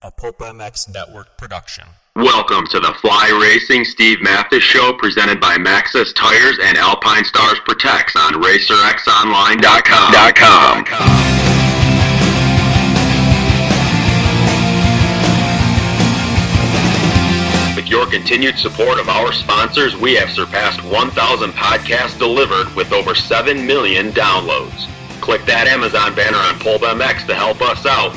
a Pulp MX Network production. Welcome to the Fly Racing Steve Matthes Show presented by Maxxis Tires and Alpine Stars Protects on RacerXOnline.com. With your continued support of our sponsors, we have surpassed 1,000 podcasts delivered with over 7 million downloads. Click that Amazon banner on Pulp MX to help us out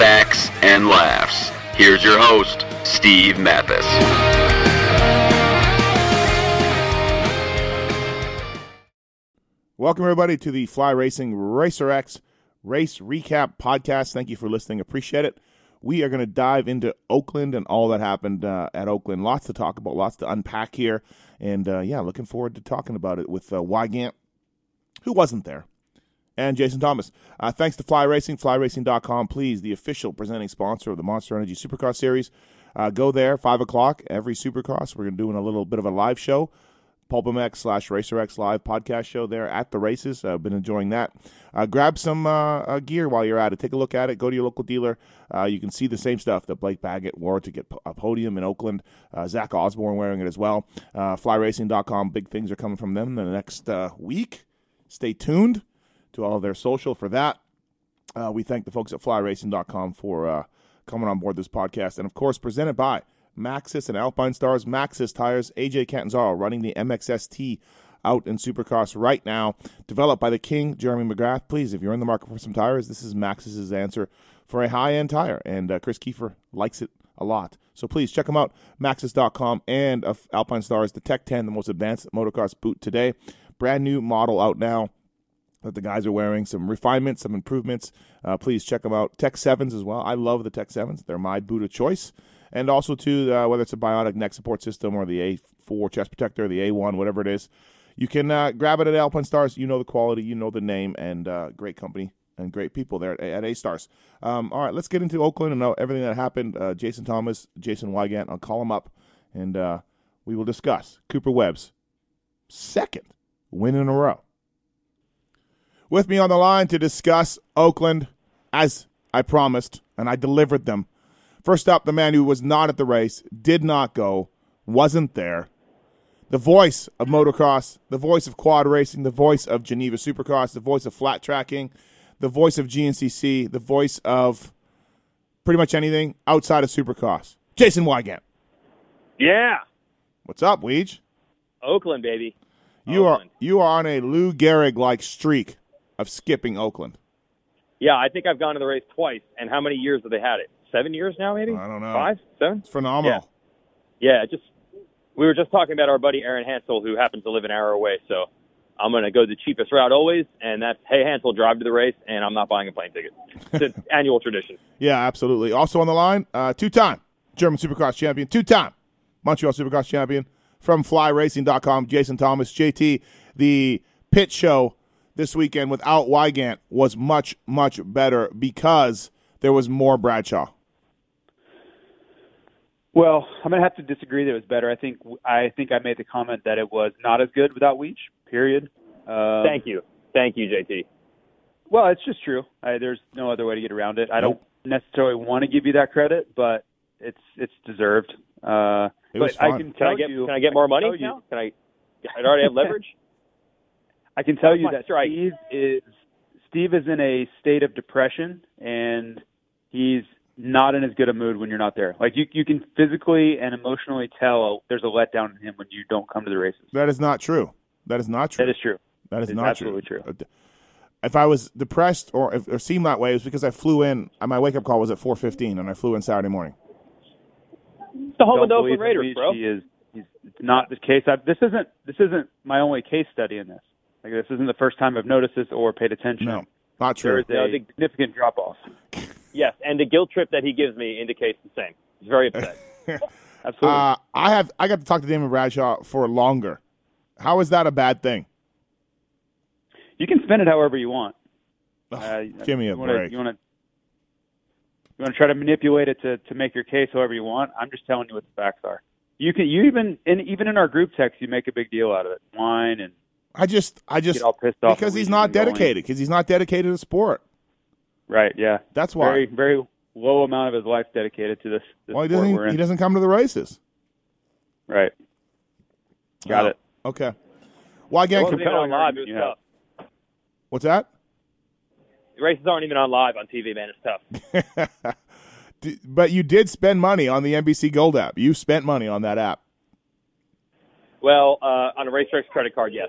facts, and laughs. Here's your host, Steve Matthes. Welcome, everybody, to the Fly Racing Racer X Race Recap Podcast. Thank you for listening. Appreciate it. We are going to dive into Oakland and all that happened uh, at Oakland. Lots to talk about, lots to unpack here. And uh, yeah, looking forward to talking about it with uh, Weigandt, who wasn't there, and Jason Thomas. Uh, thanks to Fly Racing, flyracing.com. Please, the official presenting sponsor of the Monster Energy Supercross Series. Uh, go there, 5 o'clock every Supercross. We're going to do a little bit of a live show. PulpMX slash RacerX live podcast show there at the races. I've been enjoying that. Uh, grab some uh, uh, gear while you're at it. Take a look at it. Go to your local dealer. Uh, you can see the same stuff that Blake Baggett wore to get a podium in Oakland. Uh, Zach Osborne wearing it as well. Uh, flyracing.com. Big things are coming from them in the next week. Stay tuned to all of their social for that. we thank the folks at flyracing.com for coming on board this podcast. And, of course, presented by Maxxis and Alpine Stars, Maxxis Tires, AJ Catanzaro running the MXST out in Supercross right now. Developed by the King, Jeremy McGrath. Please, if you're in the market for some tires, this is Maxxis' answer for a high end tire. And uh, Chris Kiefer likes it a lot. So please check them out, maxxis.com and uh, Alpine Stars, the Tech 10, the most advanced motocross boot today. Brand new model out now that the guys are wearing. Some refinements, some improvements. Uh, please check them out. Tech 7s as well. I love the Tech 7s. They're my boot of choice and also to uh, whether it's a bionic neck support system or the A4 chest protector, the A1, whatever it is. You can uh, grab it at Alpine Stars. You know the quality, you know the name, and uh, great company and great people there at, A Stars. Um, all right, let's get into Oakland and everything that happened. Uh, Jason Thomas, Jason Weigandt, I'll call him up, and uh, we will discuss Cooper Webb's second win in a row. With me on the line to discuss Oakland, as I promised, and I delivered them First up, the man who was not at the race, did not go, wasn't there. The voice of motocross, the voice of quad racing, the voice of Geneva Supercross, the voice of flat tracking, the voice of GNCC, the voice of pretty much anything outside of Supercross. Jason Weigandt. Yeah. What's up, Weege? Oakland, baby. You Oakland. are you are on a Lou Gehrig like streak of skipping Oakland. Yeah, I think I've gone to the race twice. And how many years have they had it? seven years now, maybe. I don't know. Five, seven. It's phenomenal. Yeah. yeah, just we were just talking about our buddy Aaron Hansel, who happens to live an hour away. So I'm going to go the cheapest route always, and that's hey Hansel, drive to the race, and I'm not buying a plane ticket. It's an annual tradition. Yeah, absolutely. Also on the line, uh, two-time German Supercross champion, two-time Montreal Supercross champion from FlyRacing.com, Jason Thomas, JT. The pit show this weekend without Weigandt was much much better because there was more Bradshaw. Well, I'm gonna have to disagree that it was better. I think I think I made the comment that it was not as good without Weech. Period. Um, Thank you, thank you, JT. Well, it's just true. I, there's no other way to get around it. I nope. don't necessarily want to give you that credit, but it's it's deserved. Uh, it but fun. I can can I get you, can I get more money can now? Can I? I already have leverage. I can tell you That's that right. Steve is Steve is in a state of depression, and he's not in as good a mood when you're not there. Like you, you can physically and emotionally tell there's a letdown in him when you don't come to the races. That is not true. That is not true. That is true. That is not true. It's not absolutely true. Uh, If I was depressed or if or seemed that way, it was because I flew in. uh, My wake up call was at 4:15, and I flew in Saturday morning. It's the home Don't of the believe Oakland Raiders, bro. He is. He's it's not the case. I, this isn't. This isn't my only case study in this. Like this isn't the first time I've noticed this or paid attention. No, not There true. is No, a significant drop off. Yes, and the guilt trip that he gives me indicates the same. was very upset. Absolutely. Uh, I have I got to talk to Damon Bradshaw for longer. How is that a bad thing? you can spend it however you want. Ugh, Uh, give me a you wanna, break. You want to you want to try to manipulate it to to make your case however you want. I'm just telling you what the facts are. You can you even in even in our group text you make a big deal out of it. Wine and I just I just get all pissed off because he's not dedicated because he's not dedicated to sport. Right. Yeah. That's why. Very very low amount of his life dedicated to this. this well, he doesn't he doesn't come to the races. Right. Got Oh, it. Okay. Well, again, It wasn't even on compelling live. You tough. what's that? The races aren't even on live on TV, man. It's tough. But you did spend money on the NBC Gold app. You spent money on that app. Well, uh, on a racetrack's credit card, yes.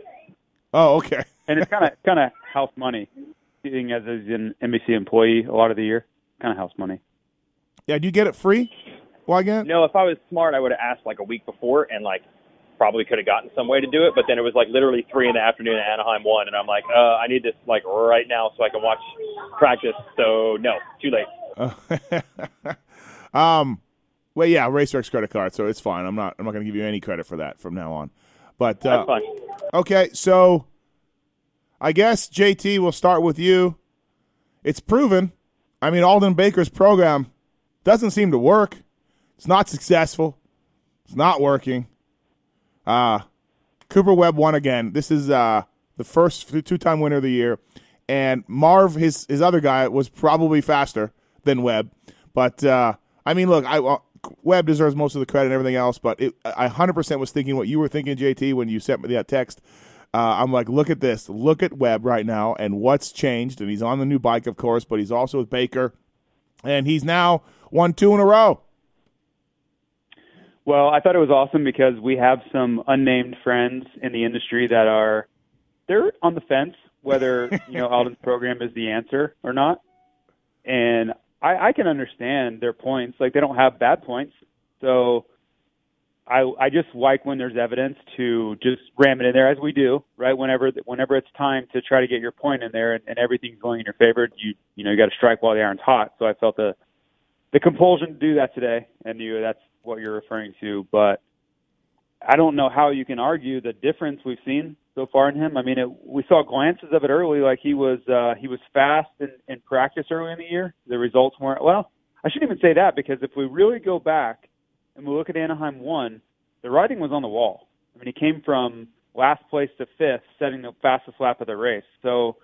Oh, okay. And it's kind of kind of house money, being as he's an NBC employee a lot of the year. Kind of house money. Yeah, do you get it free? Well, again, No, if I was smart, I would have asked like a week before and like probably could have gotten some way to do it. But then it was like literally three in the afternoon at Anaheim one, and I'm like, uh, I need this like right now so I can watch practice. So no, too late. um, well, yeah, Racer X credit card, so it's fine. I'm not. I'm not going to give you any credit for that from now on. But uh, okay, so I guess JT, we'll start with you. It's proven. I mean, Aldon Baker's program doesn't seem to work. It's not successful. It's not working. Uh Cooper Webb won again. This is uh the first two-time winner of the year, and Marv, his his other guy, was probably faster than Webb. But uh, I mean, look, I uh, Webb deserves most of the credit and everything else. But it, I 100% was thinking what you were thinking, JT, when you sent me that text. Uh, I'm like, look at this. Look at Webb right now and what's changed. And he's on the new bike, of course, but he's also with Baker. And he's now won two in a row. Well, I thought it was awesome because we have some unnamed friends in the industry that are they're on the fence whether you know Aldon's program is the answer or not, and I, I can understand their points. Like they don't have bad points, so I I just like when there's evidence to just ram it in there as we do, right? Whenever whenever it's time to try to get your point in there and, and everything's going in your favor, you you know you got to strike while the iron's hot. So I felt the the compulsion to do that today, and you that's what you're referring to. But I don't know how you can argue the difference we've seen so far in him. I mean, it, we saw glances of it early, like he was uh, he was fast in, in practice early in the year. The results weren't well. I shouldn't even say that because if we really go back and we look at Anaheim one, the writing was on the wall. I mean, he came from last place to fifth, setting the fastest lap of the race. So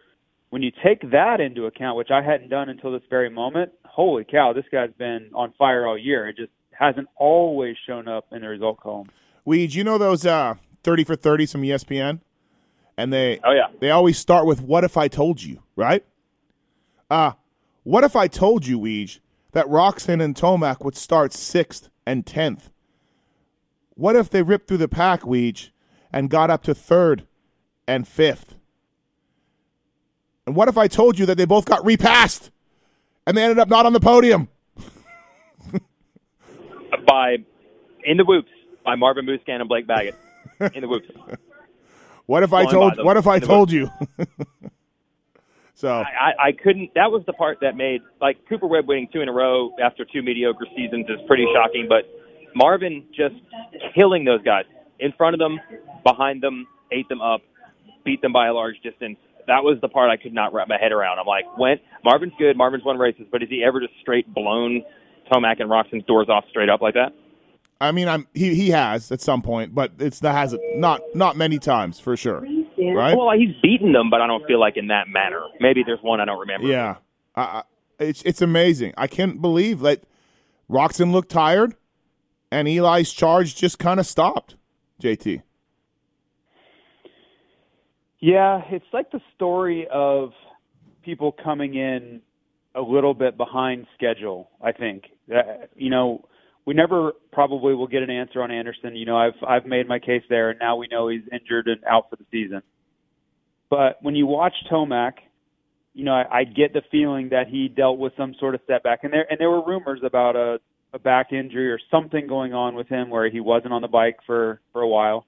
when you take that into account, which I hadn't done until this very moment, holy cow, this guy's been on fire all year. It just hasn't always shown up in the result column. Weed, you know those uh, 30 for 30s from ESPN? And they Oh yeah. they always start with what if I told you, right? Uh what if I told you, Weege, that Roczen and Tomac would start sixth and tenth? What if they ripped through the pack, Weege, and got up to third and fifth? And what if I told you that they both got repassed and they ended up not on the podium? By in the whoops by Marvin Musquin and Blake Baggett. In the whoops. What if I told what if I told you? so I, I, I couldn't. That was the part that made like Cooper Webb winning two in a row after two mediocre seasons is pretty shocking. But Marvin just killing those guys in front of them, behind them, ate them up, beat them by a large distance. That was the part I could not wrap my head around. I'm like, when Marvin's good, Marvin's won races, but has he ever just straight blown Tomac and Roczen's doors off straight up like that? I mean, I'm he he has at some point, but it's that has not not many times for sure, right? Well, he's beaten them, but I don't feel like in that manner. Maybe there's one I don't remember. Yeah, I, I, it's it's amazing. I can't believe that Roczen looked tired, and Eli's charge just kind of stopped. JT, Yeah, it's like the story of people coming in a little bit behind schedule. I think uh, you know we never probably will get an answer on Anderson. You know, I've I've made my case there, and now we know he's injured and out for the season. But when you watch Tomac, you know, I, I get the feeling that he dealt with some sort of setback, and there and there were rumors about a a back injury or something going on with him where he wasn't on the bike for for a while.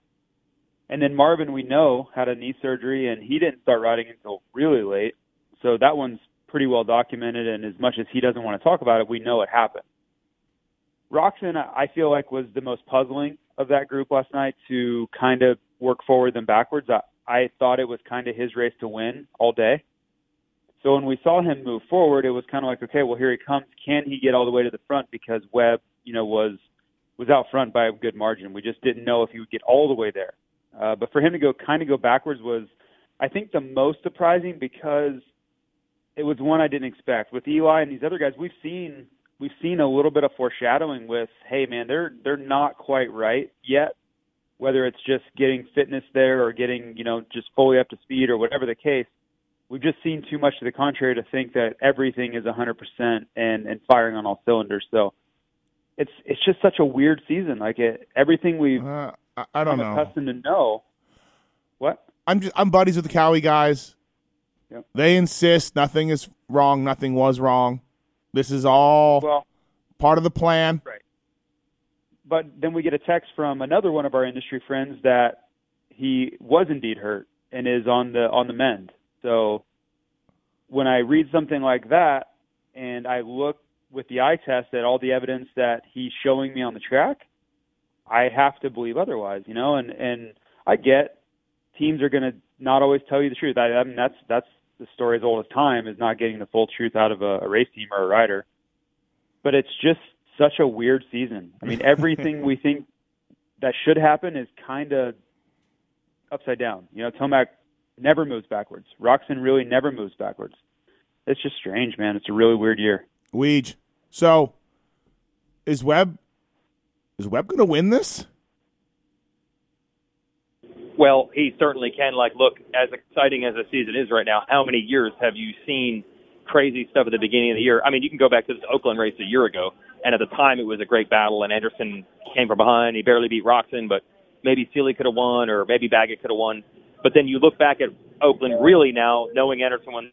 And then Marvin, we know, had a knee surgery, and he didn't start riding until really late. So that one's pretty well documented. And as much as he doesn't want to talk about it, we know it happened. Roczen, I feel like was the most puzzling of that group last night to kind of work forward and backwards. I, I thought it was kind of his race to win all day. So when we saw him move forward, it was kind of like, okay, well here he comes. Can he get all the way to the front? Because Webb, you know, was was out front by a good margin. We just didn't know if he would get all the way there. Uh, but for him to go kind of go backwards was, I think, the most surprising because it was one I didn't expect. With Eli and these other guys, we've seen we've seen a little bit of foreshadowing with, hey man, they're they're not quite right yet. Whether it's just getting fitness there or getting you know just fully up to speed or whatever the case, we've just seen too much to the contrary to think that everything is 100% and and firing on all cylinders. So it's it's just such a weird season. Like it, everything we've Uh, I, I don't know. accustomed to know. What? I'm just I'm buddies with the Kawi guys. Yep. They insist nothing is wrong, nothing was wrong. This is all Well, part of the plan. Right. but then we get a text from another one of our industry friends that he was indeed hurt and is on the on the mend. So when I read something like that and I look with the eye test at all the evidence that he's showing me on the track, I have to believe otherwise, you know, and and I get teams are going to not always tell you the truth. I, I mean that's that's the story as old as time is not getting the full truth out of a, a race team or a rider. But it's just such a weird season. I mean, everything we think that should happen is kind of upside down. You know, Tomac never moves backwards. Roczen really never moves backwards. It's just strange, man. It's a really weird year. Weege. So is Webb is Webb going to win this? Well, he certainly can. Like, look, as exciting as the season is right now, how many years have you seen crazy stuff at the beginning of the year? I mean, you can go back to this Oakland race a year ago, and at the time it was a great battle, and Anderson came from behind. He barely beat Roczen, but maybe Sealy could have won, or maybe Baggett could have won. But then you look back at Oakland really now, knowing Anderson won.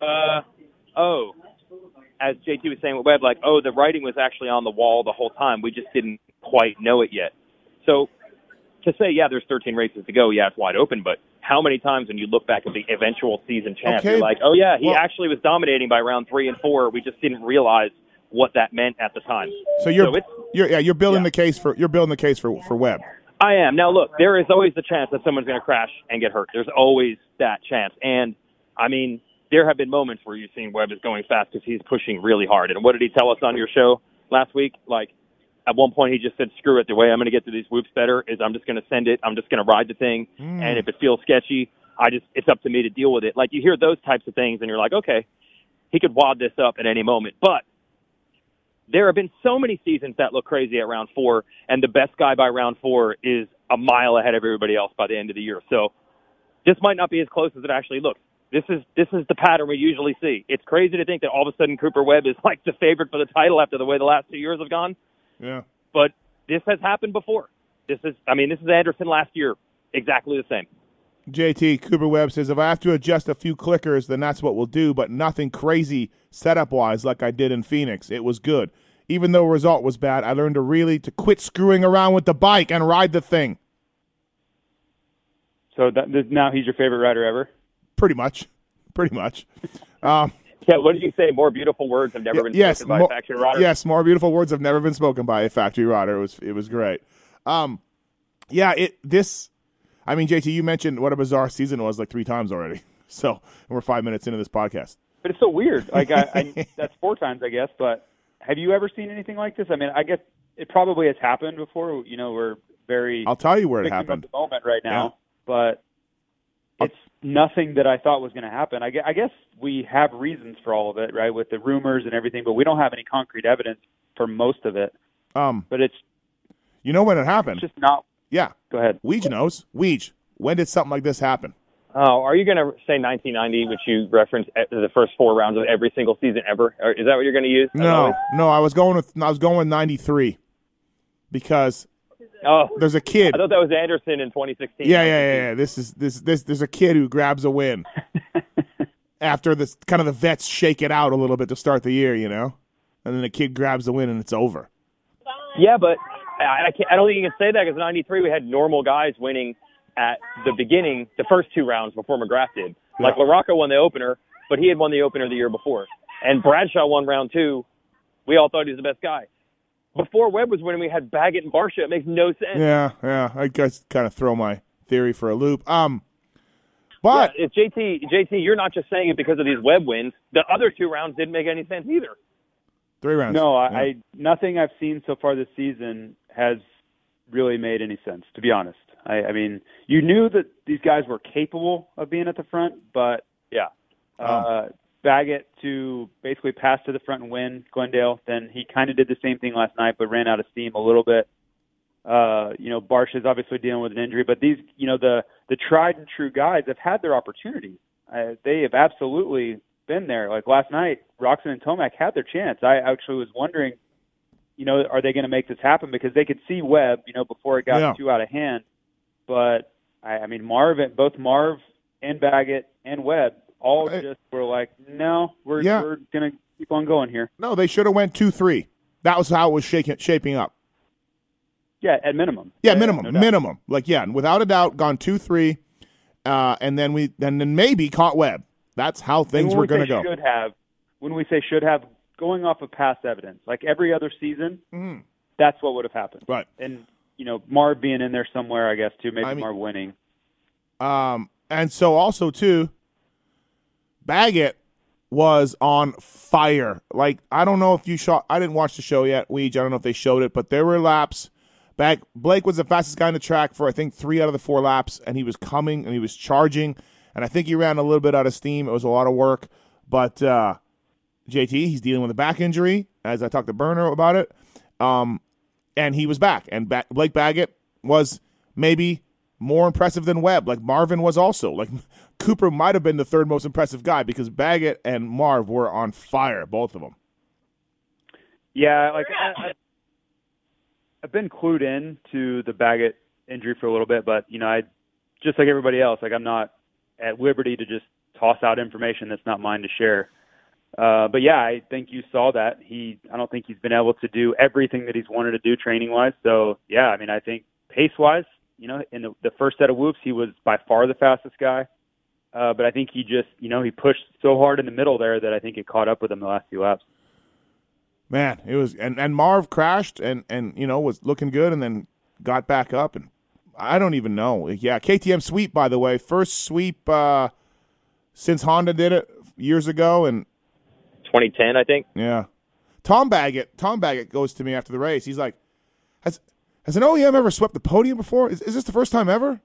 Uh, oh, as JT was saying with Webb, like, oh, the writing was actually on the wall the whole time. We just didn't quite know it yet. So to say, yeah, there's 13 races to go, yeah, it's wide open, but how many times when you look back at the eventual season champ, Okay. you're like, oh, yeah, he Well- actually was dominating by round three and four. We just didn't realize what that meant at the time. So you're So it's- you're yeah, you're building yeah. the case for you're building the case for for Webb. I am. Now, look, there is always the chance that someone's going to crash and get hurt. There's always that chance. And, I mean, there have been moments where you've seen Webb is going fast because he's pushing really hard. And what did he tell us on your show last week? Like, at one point, he just said, screw it. The way I'm going to get to these whoops better is I'm just going to send it. I'm just going to ride the thing. Hmm. And if it feels sketchy, I just, it's up to me to deal with it. Like, you hear those types of things and you're like, okay, he could wad this up at any moment. But there have been so many seasons that look crazy at round four, and the best guy by round four is a mile ahead of everybody else by the end of the year. So this might not be as close as it actually looks. This is this is the pattern we usually see. It's crazy to think that all of a sudden Cooper Webb is like the favorite for the title after the way the last two years have gone, Yeah. but this has happened before. This is I mean this is Anderson last year, exactly the same. JT Cooper Webb says if I have to adjust a few clickers, then that's what we'll do, but nothing crazy setup wise like I did in Phoenix. It was good. Even though the result was bad, I learned to really to quit screwing around with the bike and ride the thing. So that, that- now he's your favorite rider ever. Pretty much. Pretty much. Um, Yeah, what did you say? More beautiful words have never been yes, spoken by more, factory rider. yes, more beautiful words have never been spoken by a factory rider. It was it was great. Um, yeah, it this. I mean, JT, you mentioned what a bizarre season it was like three times already. So and we're five minutes into this podcast. But it's so weird. Like I, I that's four times, I guess. But have you ever seen anything like this? I mean, I guess it probably has happened before. You know, we're very I'll tell you where it happened. the moment right now, Yeah. but nothing that I thought was going to happen. I guess, I guess we have reasons for all of it, right? With the rumors and everything, but we don't have any concrete evidence for most of it. Um, But it's you know when it happened? just not. Yeah, Go ahead. Weege knows. Weege, when did something like this happen? Oh, are you going to say 1990, which you referenced at the first four rounds of every single season ever? Or is that what you're going to use? No, no, I was going with I was going with ninety three because Oh, there's a kid. I thought that was Anderson in 2016. Yeah, yeah, yeah, yeah. This is this this. There's a kid who grabs a win after this kind of the vets shake it out a little bit to start the year, you know, and then the kid grabs the win and it's over. Yeah, but I, I, can't, I don't think you can say that because in '93 we had normal guys winning at the beginning, the first two rounds before McGrath did. Like Yeah. LaRocco won the opener, but he had won the opener the year before, and Bradshaw won round two. We all thought he was the best guy. Before Webb was winning, we had Baggett and Barcia. It makes no sense. Yeah, yeah. I guess kind of throw my theory for a loop. Um, but yeah, if JT, JT, you're not just saying it because of these Webb wins. The other two rounds didn't make any sense either. three rounds. No, I, Yeah. I nothing I've seen so far this season has really made any sense. To be honest, I, I mean, you knew that these guys were capable of being at the front, but Yeah. uh, Baggett to basically pass to the front and win Glendale. Then he kind of did the same thing last night, but ran out of steam a little bit. Uh, you know, Barsh is obviously dealing with an injury, but these, you know, the the tried and true guys have had their opportunities. Uh, they have absolutely been there. Like last night, Roczen and Tomac had their chance. I actually was wondering, you know, are they going to make this happen because they could see Webb, you know, before it got Yeah. too out of hand. But I, I mean, Marv, both Marv and Baggett and Webb all just were like, no, we're Yeah. we're going to keep on going here. no, they should have went two three. That was how it was shaking, shaping up. Yeah, at minimum. Yeah, Uh, minimum, no minimum. Like yeah, without a doubt, gone two three, uh, and then we and then maybe caught Webb. That's how things were we going to go. Should have when we say should have, going off of past evidence, like every other season, Mhm. that's what would have happened. Right. And you know, Marv being in there somewhere, I guess too. Maybe I mean- Marv winning. Um, and so also too, Baggett was on fire. Like I don't know if you shot. I didn't watch the show yet. Weege. I don't know if they showed it, but there were laps. Back Blake was the fastest guy in the track for I think three out of the four laps, and he was coming and he was charging, and I think he ran a little bit out of steam. It was a lot of work, but uh, JT he's dealing with a back injury. As I talked to Burner about it, um, and he was back. And ba- Blake Baggett was maybe more impressive than Webb. Like Marvin was also. Like Cooper might have been the third most impressive guy because Baggett and Marv were on fire, both of them. Yeah, like I, I've been clued in to the Baggett injury for a little bit, but you know, I just like everybody else, like I'm not at liberty to just toss out information that's not mine to share. Uh, but yeah, I think you saw that he. I don't think he's been able to do everything that he's wanted to do training wise. So yeah, I mean, I think pace wise, you know, in the, the first set of whoops, he was by far the fastest guy. Uh, but I think he just, you know, he pushed so hard in the middle there that I think it caught up with him the last few laps. Man, it was and, and Marv crashed and, and you know was looking good and then got back up and I don't even know. Yeah, KTM sweep by the way, first sweep uh, since Honda did it years ago and 2010, I think. Yeah. Tom Baggett, Tom Baggett goes to me after the race. He's like, "Has an OEM ever swept the podium before? Is, is this the first time ever?"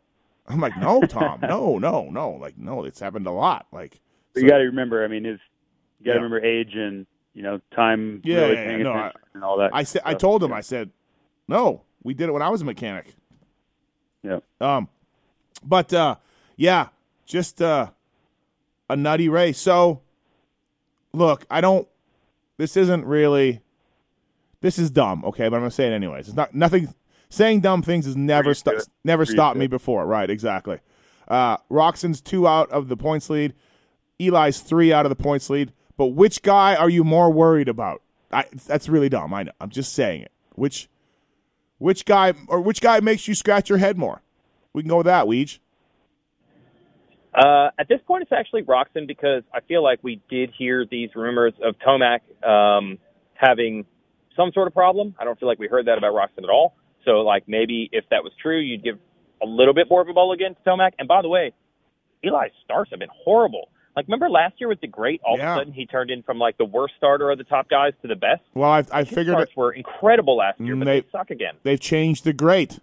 I'm like, "No, Tom. no, no, no. Like, no. It's happened a lot. Like, so- you got to remember, I mean, his you got to Yeah. remember age and you know time Yeah, really yeah, yeah. No, attention and all that. I said, I told him, I said, "No, we did it when I was a mechanic." Yeah. Um, but uh, yeah, just uh, a nutty race. So, look, I don't. This isn't really. This is dumb, okay, but I'm gonna say it anyways. It's not nothing. Saying dumb things has never Pretty sto- never Pretty stopped me before. Right? Exactly. Uh, Roczen's two out of the points lead. Eli's three out of the points lead. But which guy are you more worried about? I, that's really dumb. I know. I'm just saying it. Which which guy or which guy makes you scratch your head more? We can go with that, Weege. Uh, at this point, it's actually Roczen because I feel like we did hear these rumors of Tomac um, having some sort of problem. I don't feel like we heard that about Roczen at all. So, like, maybe if that was true, you'd give a little bit more of a ball again to Tomac. And by the way, Eli's starts have been horrible. Like, remember last year with the grate, all Yeah. of a sudden he turned in from like the worst starter of the top guys to the best. Well, I, I His figured starts it, were incredible last year, but They- they suck again. they've changed the grate.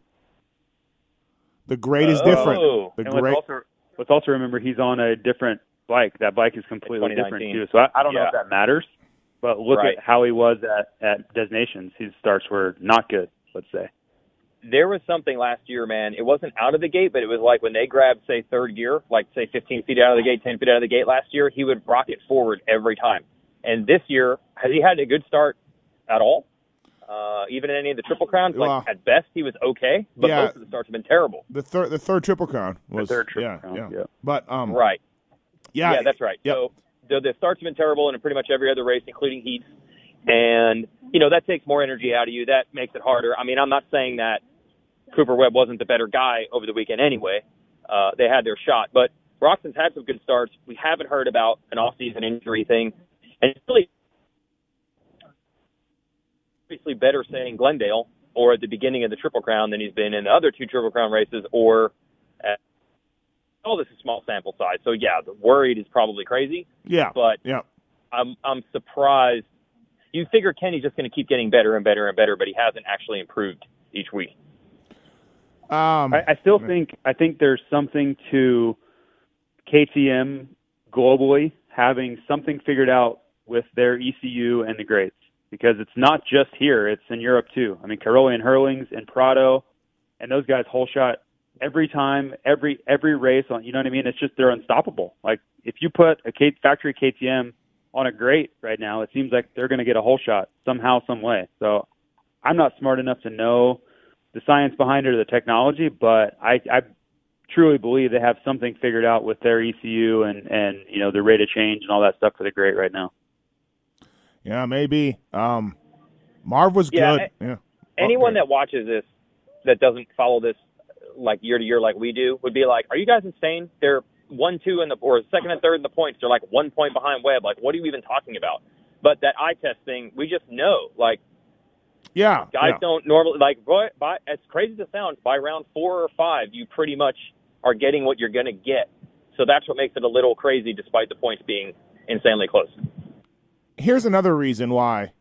The grate is different. Oh. The and great. let's also let's also remember he's on a different bike. That bike is completely different too. So I, I don't know if that matters. But look Right. at how he was at at Des Nations. His starts were not good. Let's say. There was something last year, man. It wasn't out of the gate, but it was like when they grabbed, say, third gear, like say 15 feet out of the gate, 10 feet out of the gate last year, he would rocket forward every time. And this year, has he had a good start at all? Uh, even in any of the triple crowns, like Well, at best, he was okay, but yeah. most of the starts have been terrible. the third the third triple crown was the third Triple yeah, Crown, yeah yeah. But um Right. yeah Yeah, that's right. Yep. So the, the starts have been terrible in pretty much every other race, including heats. And, you know, that takes more energy out of you. That makes it harder. I mean, I'm not saying that Cooper Webb wasn't the better guy over the weekend anyway. Uh, they had their shot. But Roczen's had some good starts. We haven't heard about an off-season injury thing. And it's really, obviously better saying Glendale or at the beginning of the Triple Crown than he's been in the other two Triple Crown races or at, oh, this is small sample size. So yeah, the worried is probably crazy, Yeah. but Yeah. I'm I'm surprised. You figure Kenny's just going to keep getting better and better and better, but he hasn't actually improved each week. Um, I, I still think I think there's something to KTM globally having something figured out with their ECU and the grades because it's not just here; it's in Europe too. I mean, Cairoli Herlings and Prado, and those guys whole shot every time, every every race on. You know what I mean? It's just they're unstoppable. Like if you put a K, factory KTM on a grate right now, it seems like they're going to get a whole shot somehow, some way. So I'm not smart enough to know the science behind it or the technology, but I, I truly believe they have something figured out with their ECU and and you know the rate of change and all that stuff for the grate right now. yeah, maybe. Um, Marv was Yeah, good. yeah. Anyone Okay. that watches this that doesn't follow this like year to year like we do would be like, "Are you guys insane? They're one, two, in the or second and third in the points. They're like one point behind Webb. Like, what are you even talking about?" But that eye test thing, we just know. Like, Yeah. guys yeah. don't normally like. Boy, by as crazy as it sounds, by round four or five, you pretty much are getting what you're going to get. So that's what makes it a little crazy, despite the points being insanely close. here's another reason why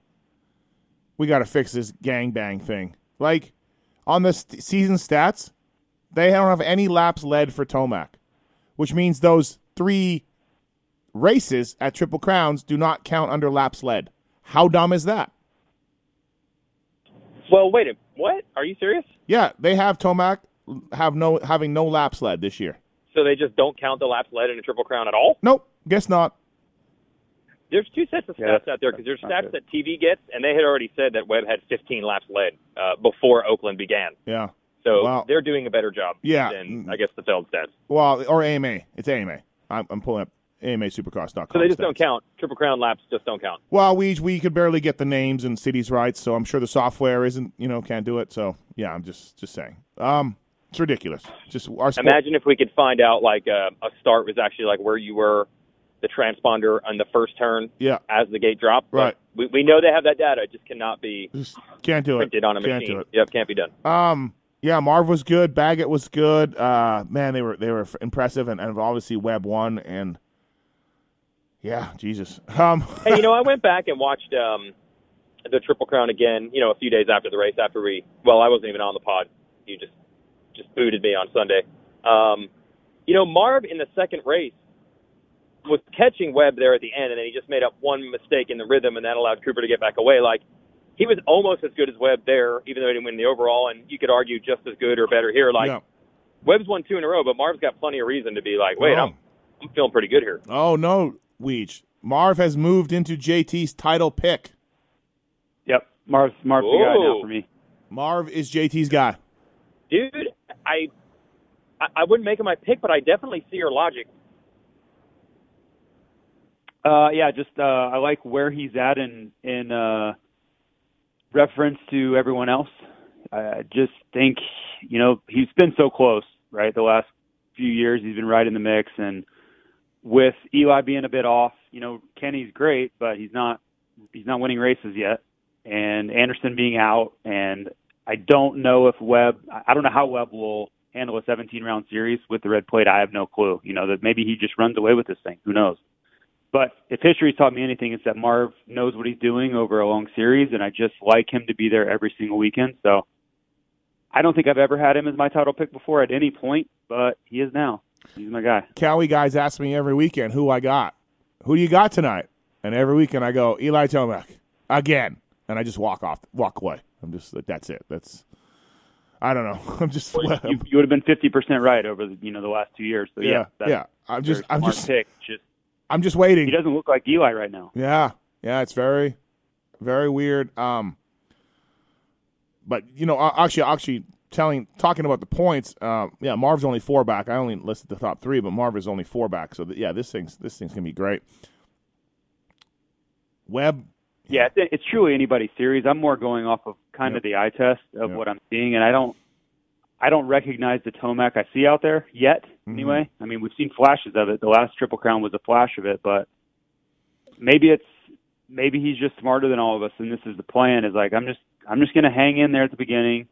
we got to fix this gangbang thing. Like on the st- season stats, they don't have any laps led for Tomac, which means those three races at Triple Crowns do not count under laps led. How dumb is that? Well, wait a minute. what? Are you serious? Yeah, they have Tomac have no having no laps led this year. So they just don't count the laps led in a triple crown at all? Nope, guess not. There's two sets of stats that's- out there because there's stats good. that TV gets, and they had already said that Webb had 15 laps led uh, before Oakland began. Yeah. So Wow. they're doing a better job Yeah. than I guess the Feld stats. Well, or AMA. It's AMA. I'm, I'm pulling up AMASupercross.com. So they just stats. don't count. Triple crown laps just don't count. Well, we we could barely get the names and cities right, so I'm sure the software isn't you know can't do it. So yeah, I'm just just saying. Um, it's ridiculous. Just our sport, Imagine if we could find out like uh, a start was actually like where you were, the transponder on the first turn Yeah, as the gate dropped. Right. We, we know they have that data. It just cannot be just can't do it. printed on a Can't machine. do it. Yep, can't be done. Um, yeah, Marv was good. Baggett was good. Uh, man, they were they were impressive, and, and obviously Webb won. And yeah, Jesus. Um, hey, you know, I went back and watched um, the Triple Crown again. You know, a few days after the race, after we well, I wasn't even on the pod. You just just booted me on Sunday. Um, you know, Marv in the second race was catching Webb there at the end, and then he just made up one mistake in the rhythm, and that allowed Cooper to get back away. Like he was almost as good as Webb there, even though he didn't win the overall, and you could argue just as good or better here. Like yeah. Webb's won two in a row, but Marv's got plenty of reason to be like, wait, Oh. I'm I'm feeling pretty good here. Oh no, Weech. Marv has moved into JT's title pick. Yep, Marv's Marv's the guy now for me. Marv is JT's guy. dude, I, I I wouldn't make him my pick, but I definitely see your logic. Uh, yeah, just uh, I like where he's at in in uh, reference to everyone else. I just think you know he's been so close, right? The last few years he's been right in the mix, and with Eli being a bit off, you know Kenny's great, but he's not he's not winning races yet, and Anderson being out, and I don't know if Webb I don't know how Webb will handle a 17 round series with the red plate. I have no clue. You know that maybe he just runs away with this thing. Who knows? But if history's taught me anything, it's that Marv knows what he's doing over a long series, and I just like him to be there every single weekend. So I don't think I've ever had him as my title pick before at any point, but he is now. He's my guy. Kawi guys ask me every weekend who I got. Who do you got tonight? And every weekend I go Eli Tomac again, and I just walk off, walk away. I'm just like, that's it. That's I don't know. I'm just You, you would have been 50% right over the, you know the last two years. So yeah, yeah, yeah. I'm just I'm just pick. Just I'm just waiting. he doesn't look like Eli right now. Yeah, yeah, it's very, very weird. Um, but you know, actually, actually, telling, talking about the points. Uh, yeah, Marv's only four back. I only listed the top three, but Marv is only four back. So th- yeah, this thing's this thing's gonna be great. Webb, Yeah, it's, it's truly anybody's series. I'm more going off of kind of the eye test of Yep. what I'm seeing, and I don't, I don't recognize the Tomac I see out there yet. Mm-hmm. Anyway, I mean we've seen flashes of it. The last Triple Crown was a flash of it, but maybe it's maybe he's just smarter than all of us, and this is the plan. Is like I'm just I'm just going to hang in there at the beginning,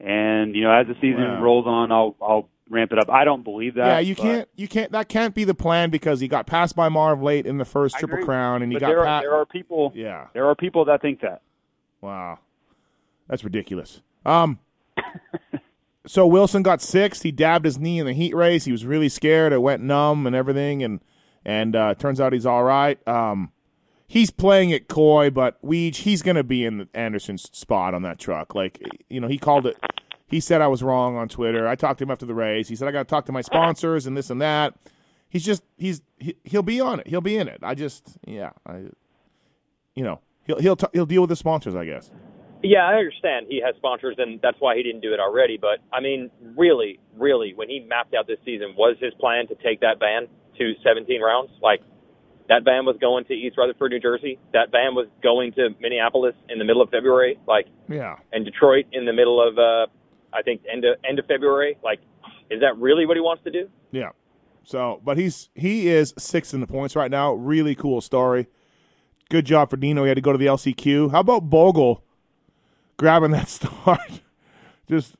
and you know as the season Wow. rolls on, I'll I'll ramp it up. I don't believe that. yeah, you can't. You can't. That can't be the plan because he got passed by Marv late in the first I Triple agree. Crown, and he But got there are, pat- there are people Yeah. there are people that think that. Wow, that's ridiculous. Um, so Wilson got sixth. He dabbed his knee in the heat race. He was really scared. It went numb and everything, and and uh, turns out he's all right. Um, he's playing it coy, but Weege, he's going to be in Anderson's spot on that truck. Like you know, he called it. He said I was wrong on Twitter. I talked to him after the race. He said I got to talk to my sponsors and this and that. He's just he's he, he'll be on it. He'll be in it. I just yeah, I you know he'll he'll t- he'll deal with the sponsors, I guess. Yeah, I understand he has sponsors, and that's why he didn't do it already. But I mean, really, really, when he mapped out this season, was his plan to take that van to 17 rounds? Like that van was going to East Rutherford, New Jersey. That van was going to Minneapolis in the middle of February, like, Yeah. and Detroit in the middle of, uh, I think, end of end of February. Like, is that really what he wants to do? Yeah. So, but he's he is sixth in the points right now. Really cool story. Good job for Dino. He had to go to the LCQ. How about Bogle grabbing that start, just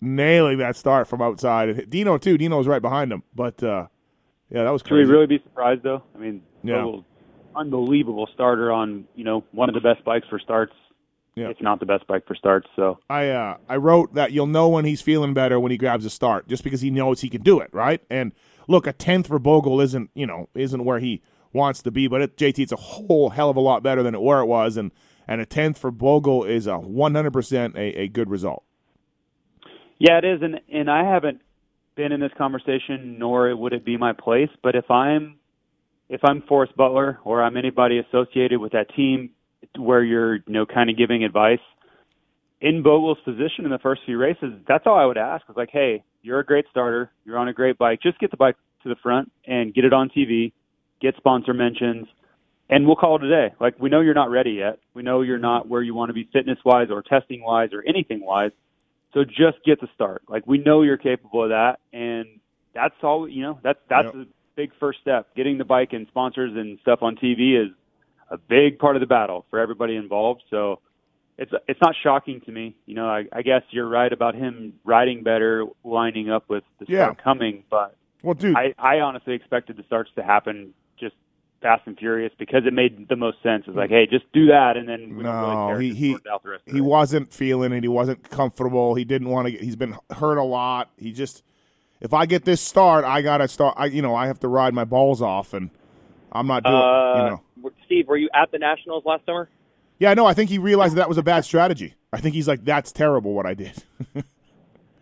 nailing that start from outside. Dino too. Dino was right behind him, but uh, yeah, that was crazy. Should we really be surprised though? I mean, Yeah. Bogle, unbelievable starter on you know one of the best bikes for starts, Yeah. It's not the best bike for starts. So I uh, I wrote that you'll know when he's feeling better when he grabs a start, just because he knows he can do it, right? And look, a tenth for Bogle isn't you know isn't where he wants to be, but it, JT it's a whole hell of a lot better than it where it was, and and a tenth for Bogle is a one hundred percent a a good result. yeah, it is, and and I haven't been in this conversation, nor would it be my place. But if I'm if I'm Forrest Butler or I'm anybody associated with that team where you're you know kind of giving advice in Bogle's position in the first few races, that's all I would ask. Is like, hey, you're a great starter, you're on a great bike, just get the bike to the front and get it on TV, get sponsor mentions, and we'll call it a day. Like we know you're not ready yet. We know you're not where you want to be fitness wise or testing wise or anything wise. So just get the start. Like we know you're capable of that, and that's all. You know, that's that's Yep. Big first step. Getting the bike and sponsors and stuff on TV is a big part of the battle for everybody involved. So it's it's not shocking to me. You know, I, I guess you're right about him riding better, lining up with the Yeah. start coming, but Well, dude, I, I honestly expected the starts to happen just fast and furious because it made the most sense. It's like, hey, just do that, and then we No, really he- he- out the rest of he wasn't feeling it. He wasn't comfortable. He didn't want to. get He's been hurt a lot. He just, if I get this start, I gotta start. I you know I have to ride my balls off, and I'm not doing. Uh, you know. Steve, were you at the Nationals last summer? Yeah, no, I think he realized that, was a bad strategy. I think he's like, that's terrible what I did.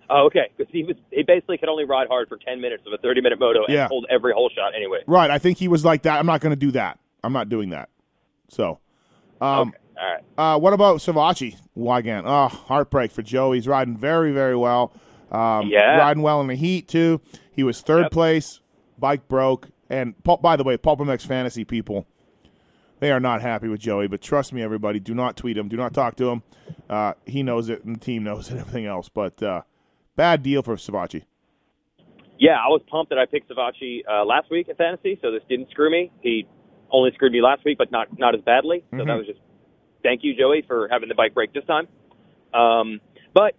Oh, okay. Because he was he basically could only ride hard for 10 minutes of a 30 minute moto and Yeah. hold every hole shot anyway. right. I think he was like that. I'm not going to do that. I'm not doing that. So, um, okay. All right. uh, what about Savatgy? Weigandt? Oh, heartbreak for Joe. He's riding very, very well. Um, Yeah. Riding well in the heat, too. He was third Yep. place. Bike broke. And by the way, PulpMX Fantasy people, they are not happy with Joey. But trust me, everybody, do not tweet him. Do not talk to him. Uh, he knows it, and the team knows it, and everything else. But uh, bad deal for Savatgy. Yeah, I was pumped that I picked Savatgy uh, last week in fantasy, so this didn't screw me. He only screwed me last week, but not not as badly. So Mhm. that was just thank you, Joey, for having the bike break this time. Um, but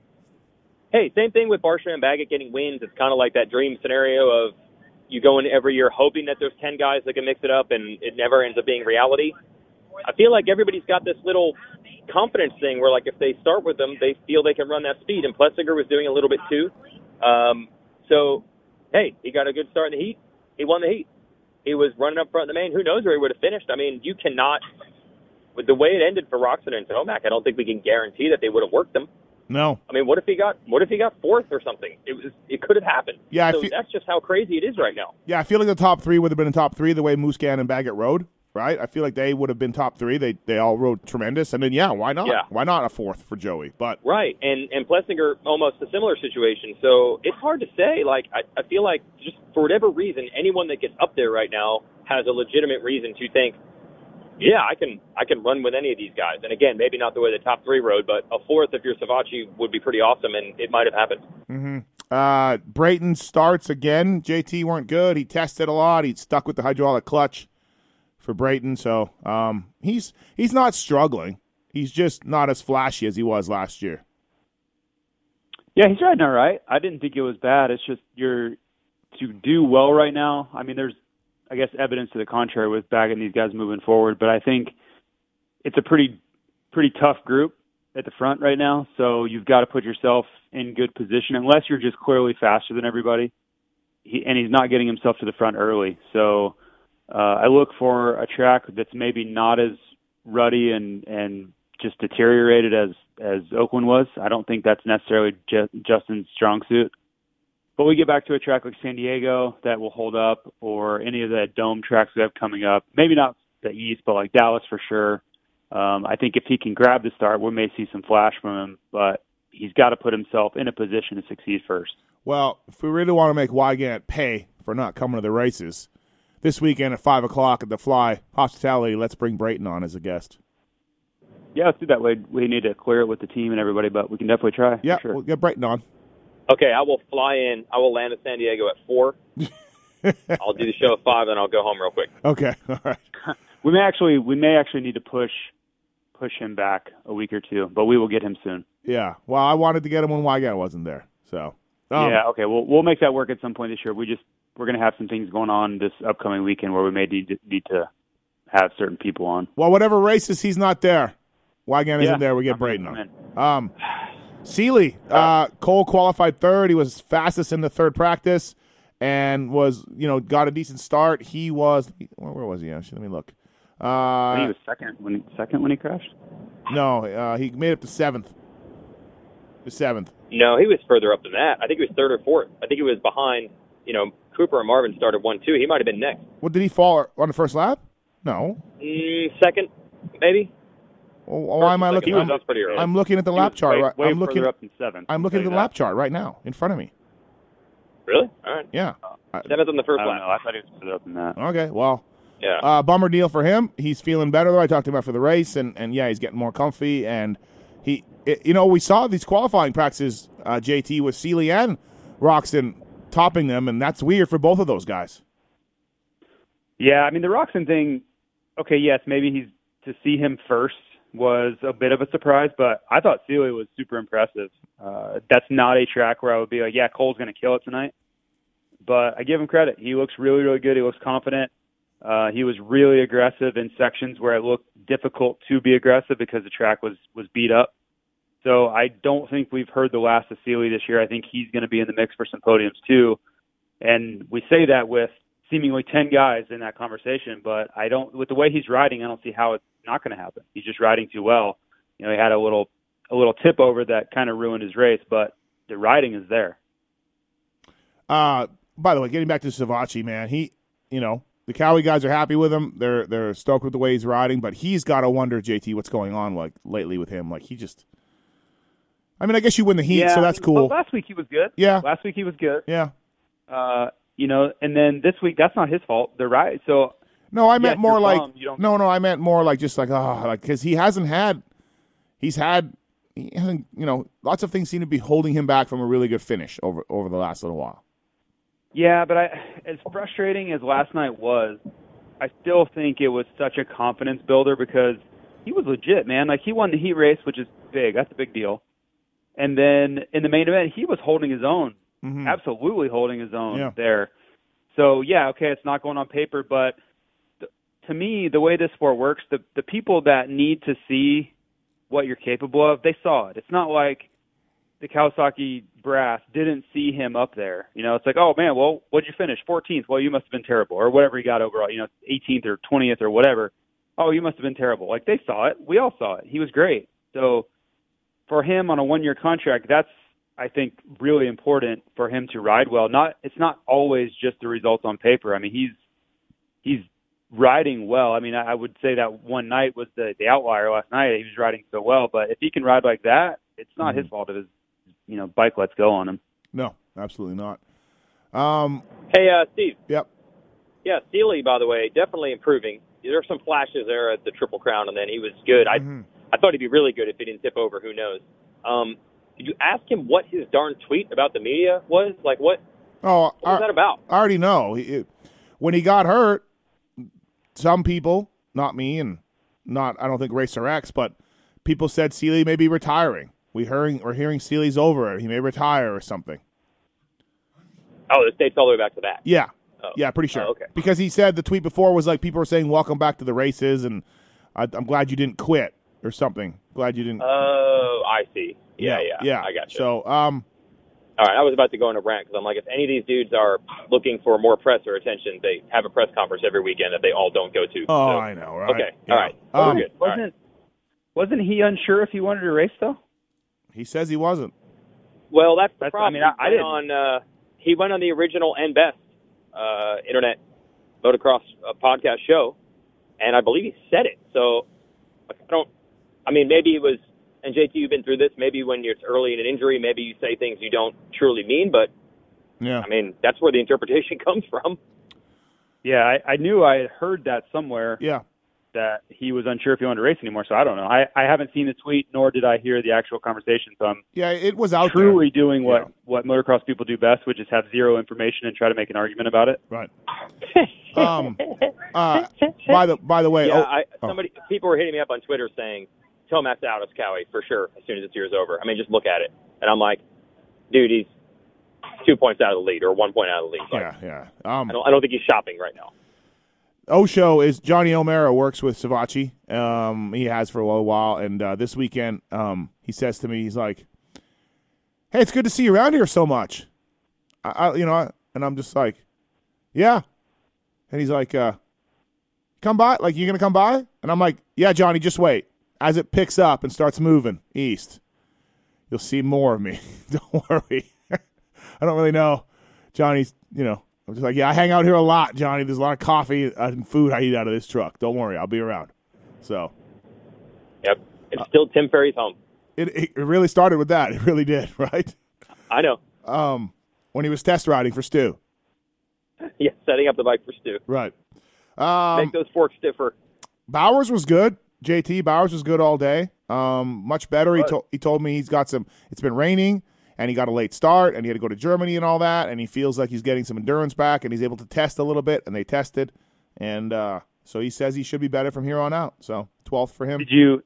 hey, same thing with Barcia and Baggett getting wins. It's kind of like that dream scenario of you go in every year hoping that there's ten guys that can mix it up, and it never ends up being reality. I feel like everybody's got this little confidence thing where, like, if they start with them, they feel they can run that speed. And Plessinger was doing a little bit too. Um, so, hey, he got a good start in the heat. He won the heat. He was running up front in the main. Who knows where he would have finished? I mean, you cannot, with the way it ended for Roczen and Tomac, I don't think we can guarantee that they would have worked them. No. I mean, what if he got what if he got fourth or something? It was it could have happened. Yeah, so feel- that's just how crazy it is right now. Yeah, I feel like the top three would have been in top three the way Musquin and Baggett rode, right? I feel like they would have been top three. They they all rode tremendous. And then, yeah, why not? Yeah. Why not a fourth for Joey? But Right, and and Plessinger almost a similar situation. So it's hard to say. Like I, I feel like just for whatever reason, anyone that gets up there right now has a legitimate reason to think, yeah, I can I can run with any of these guys. And again, maybe not the way the top three rode, but a fourth if you're Savatgy would be pretty awesome, and it might have happened. uh, Brayton starts again. JT weren't good. He tested a lot. He stuck with the hydraulic clutch for Brayton. So um, he's he's not struggling. He's just not as flashy as he was last year. Yeah, he's riding all right. I didn't think it was bad. It's just you're to do well right now. I mean, there's I guess evidence to the contrary with bagging these guys moving forward, but I think it's a pretty pretty tough group at the front right now. So you've got to put yourself in good position, unless you're just clearly faster than everybody. He, and he's not getting himself to the front early. So uh, I look for a track that's maybe not as ruddy and and just deteriorated as as Oakland was. I don't think that's necessarily Justin's strong suit. But we get back to a track like San Diego that will hold up, or any of the dome tracks we have coming up. Maybe not the East, but like Dallas for sure. Um, I think if he can grab the start, we may see some flash from him, but he's got to put himself in a position to succeed first. Well, if we really want to make Weigandt pay for not coming to the races, this weekend at 5 o'clock at the Fly Hospitality, let's bring Brayton on as a guest. Yeah, let's do that. We, we need to clear it with the team and everybody, but we can definitely try. Yeah, sure. we'll get Brayton on. Okay, I will fly in. I will land in San Diego at four. I'll do the show at five, and I'll go home real quick. Okay, all right. We may actually we may actually need to push push him back a week or two, but we will get him soon. Yeah. Well, I wanted to get him when Weigandt wasn't there. So. Um, yeah. Okay. We'll we'll make that work at some point this year. We just we're going to have some things going on this upcoming weekend where we may need to, need to have certain people on. Well, whatever races he's not there, Weigandt Yeah, isn't there. We get I'm Brayton on. Um, Seely, uh, Cole qualified third. He was fastest in the third practice, and was you know got a decent start. He was where, where was he? Actually, let me look. I think he Uh, was second when he, second when he crashed. no, uh, he made it to seventh. The seventh. No, he was further up than that. I think he was third or fourth. I think he was behind. You know, Cooper and Marvin started one two. He might have been next. What did he fall on the first lap? No. Mm, second, maybe. Oh, why am I or looking? second. He I'm, was up pretty early. I'm looking at the He lap chart. way, right? way I'm looking. up than seventh. I'm looking at the you lap chart right now in front of me. Really? All right. Yeah. I- Seventh on the first I don't lap. know. I thought he was further up than that. okay. Well, Yeah. Uh, bummer deal for him. He's feeling better though. I talked to him after the race, and, and yeah, he's getting more comfy. And he, it, you know, we saw these qualifying practices, uh, JT with Seely and Roczen topping them, and that's weird for both of those guys. Yeah, I mean the Roczen thing. Okay, yes, maybe he's to see him first was a bit of a surprise, but I thought Seely was super impressive. Uh, that's not a track where I would be like, yeah, Cole's going to kill it tonight. But I give him credit. He looks really, really good. He looks confident. Uh, he was really aggressive in sections where it looked difficult to be aggressive because the track was was beat up. So I don't think we've heard the last of Seely this year. I think he's going to be in the mix for some podiums too. And we say that with seemingly 10 guys in that conversation, but I don't, with the way he's riding, I don't see how it's not going to happen. He's just riding too well. You know, he had a little, a little tip over that kind of ruined his race, but the riding is there. Uh, by the way, getting back to Savatgy, man, he, you know, the Kawi guys are happy with him. They're they're stoked with the way he's riding, but he's got to wonder, JT, what's going on like lately with him. Like he just, I mean, I guess you win the heat, yeah, so that's cool. Last week he was good. Yeah. Last week he was good. Yeah. Uh, you know, and then this week that's not his fault. They're right. So No, I meant Yes, more like bummed you don't- no, no. I meant more like just like ah, like because he hasn't had, he's had, he hasn't, you know, lots of things seem to be holding him back from a really good finish over over the last little while. Yeah, but I, as frustrating as last night was, I still think it was such a confidence builder because he was legit, man. Like he won the heat race, which is big. That's a big deal. And then in the main event, he was holding his own, Mhm. absolutely holding his own Yeah. there. So yeah, okay, it's not going on paper, but th- to me, the way this sport works, the the people that need to see what you're capable of, they saw it. It's not like the Kawasaki brass didn't see him up there. You know, it's like, oh man, well, what'd you finish? 14th. Well, you must have been terrible, or whatever he got overall. You know, 18th or 20th or whatever. Oh, you must have been terrible. Like they saw it. We all saw it. He was great. So for him on a one-year contract, that's I think really important for him to ride well. Not it's not always just the results on paper. I mean, he's he's riding well. I mean, I, I would say that one night was the the outlier last night. He was riding so well, but if he can ride like that, it's not his fault if his you know bike lets go on him. No, absolutely not. Um, Hey, uh, Steve. yep. Yeah, Seely, by the way, definitely improving. There were some flashes there at the Triple Crown, and then he was good. I Mhm. I thought he'd be really good if he didn't tip over. Who knows? Um, did you ask him what his darn tweet about the media was? Like, what, Oh, what was I, that about? I already know. It, when he got hurt, some people, not me, and not I don't think Racer X, but people said Seely may be retiring. We hearing we're hearing Seely's over. He may retire or something. Oh, the state's all the way back to that. Yeah, Oh. yeah, pretty sure. Oh, okay. Because he said the tweet before was like people were saying welcome back to the races, and I, I'm glad you didn't quit or something. Glad you didn't. Oh, I see. Yeah, yeah, yeah. I got you. So, um, All right, I was about to go on a rant because I'm like, if any of these dudes are looking for more press or attention, they have a press conference every weekend that they all don't go to. oh, So- I know, right? Okay, Yeah. all right. Well, Um, we're good. All right. Wasn't wasn't he unsure if he wanted to race though? He says he wasn't. Well, that's the That's- I mean, I- I didn't- on. Uh, he went on the original and best uh, internet motocross uh, podcast show, and I believe he said it. So like, I don't. I mean, maybe it was. And JT, you've been through this. Maybe when you're early in an injury, maybe you say things you don't truly mean. But Yeah. I mean, that's where the interpretation comes from. Yeah, I, I knew I had heard that somewhere Yeah. that he was unsure if he wanted to race anymore. So I don't know. I, I haven't seen the tweet nor did I hear the actual conversation. So I'm Yeah. It was out truly doing what Yeah. what motocross people do best, which is have zero information and try to make an argument about it. Right. Um. Uh. By the by the way. Yeah, oh, I, oh. somebody people were hitting me up on Twitter saying Tomac out of Kawi for sure as soon as this year's over. I mean, just look at it, and I'm like, dude, he's two points out of the lead or one point out of the lead. Like, Yeah. Yeah. Um. I don't I don't think he's shopping right now. Osho is Johnny O'Mara works with Savatgy. Um, he has for a little while, and uh, this weekend, um, he says to me, he's like, "Hey, it's good to see you around here so much." I, I you know, and I'm just like, "Yeah," and he's like, uh, "Come by, like you gonna come by?" And I'm like, "Yeah, Johnny, just wait. As it picks up and starts moving east, you'll see more of me. don't worry. I don't really know, Johnny's. You know." I'm just like, yeah, I hang out here a lot, Johnny. There's a lot of coffee and food I eat out of this truck. Don't worry, I'll be around. So Yep, it's still Tim Ferry's home. it, it really started with that. It really did, right? I know. Um, when he was test riding for Stu, Yeah, setting up the bike for Stu. right? Um, Make those forks stiffer. Bowers was good. JT Bowers was good all day. Um, much better. He told he told me he's got some. It's been raining and he got a late start and he had to go to Germany and all that. And he feels like he's getting some endurance back and he's able to test a little bit. And they tested, and uh, so he says he should be better from here on out. So twelfth for him. Did you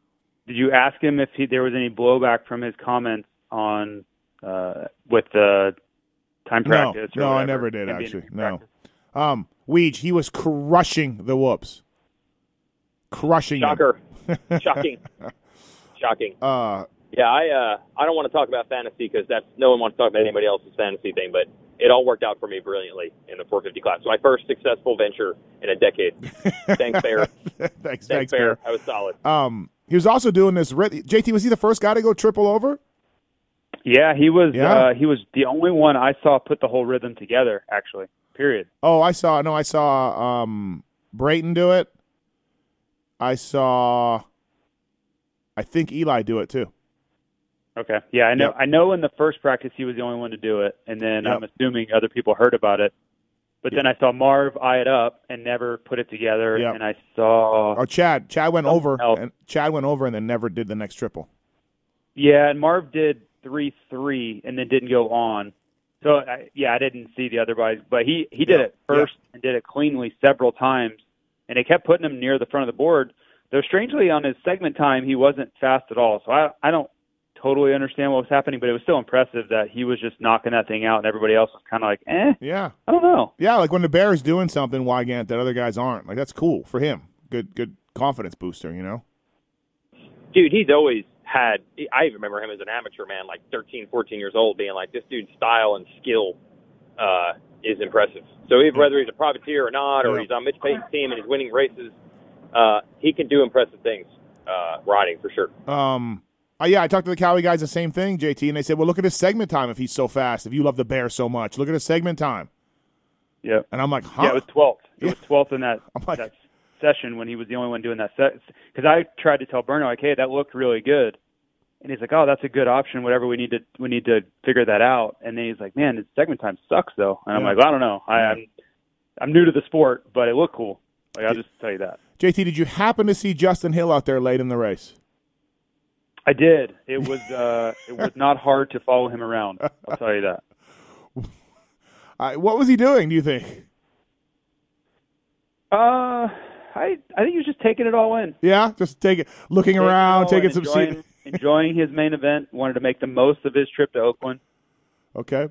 did you ask him if he, there was any blowback from his comments on uh, with the time practice? or no, I never did, actually. No. practice? Um, Weege, he was crushing the whoops, crushing them. Shocker. Shocking. Shocking. Uh, Yeah, I uh, I don't want to talk about fantasy because that's no one wants to talk about anybody else's fantasy thing, but it all worked out for me brilliantly in the 450 class. My first successful venture in a decade. Thanks, Bear. thanks, Thanks, thanks, Bear. Bear. I was solid. Um, he was also doing this. ri- JT was he the first guy to go triple over? Yeah, he was. Yeah. Uh, he was the only one I saw put the whole rhythm together. Actually, period. Oh, I saw. No, I saw um, Brayton do it. I saw. I think Eli do it too. Okay. Yeah, I know. Yep. I know. In the first practice, he was the only one to do it, and then I'm assuming other people heard about it. But then I saw Marv eye it up and never put it together, Yep. and I saw Oh, Chad. Chad went over, else. and Chad went over, and then never did the next triple. yeah, and Marv did three three, and then didn't go on. So I, yeah, I didn't see the other guys, but he he did it first and did it cleanly several times, and it kept putting him near the front of the board. Though strangely, on his segment time, he wasn't fast at all. So I I don't totally understand what was happening, but it was still impressive that he was just knocking that thing out, and everybody else was kind of like, eh, Yeah, I don't know. yeah. Like when the Bears doing something, why can't that other guys aren't? Like that's cool for him. Good, good confidence booster. You know. Dude, he's always had. I remember him as an amateur man, like 13, 14 years old, being like, this dude's style and skill uh, is impressive. So even whether he's a privateer or not, or Yeah. he's on Mitch Payton's team and he's winning races, uh, he can do impressive things uh, riding for sure. Um. Uh, yeah, I talked to the Kawi guys the same thing, JT, and they said, "Well, look at his segment time. If he's so fast, if you love the Bear so much, look at his segment time." Yeah, And I'm like, "Huh?" yeah, it was twelfth. It Yeah. was twelfth in that like- that session when he was the only one doing that set. Because I tried to tell Burno, like, hey, that looked really good, and he's like, oh, that's a good option. Whatever, we need to we need to figure that out. And then he's like, man, his segment time sucks though. And I'm Yeah. like, well, I don't know. I, I'm I'm new to the sport, but it looked cool. Like I'll just tell you that. JT, did you happen to see Justin Hill out there late in the race? I did. It was uh, it was not hard to follow him around. I'll tell you that. Uh, what was he doing? Do you think? Uh, I I think he was just taking it all in. Yeah, just take it, looking Taking around, taking in, some seat. Enjoying his main event. Wanted to make the most of his trip to Oakland. Okay.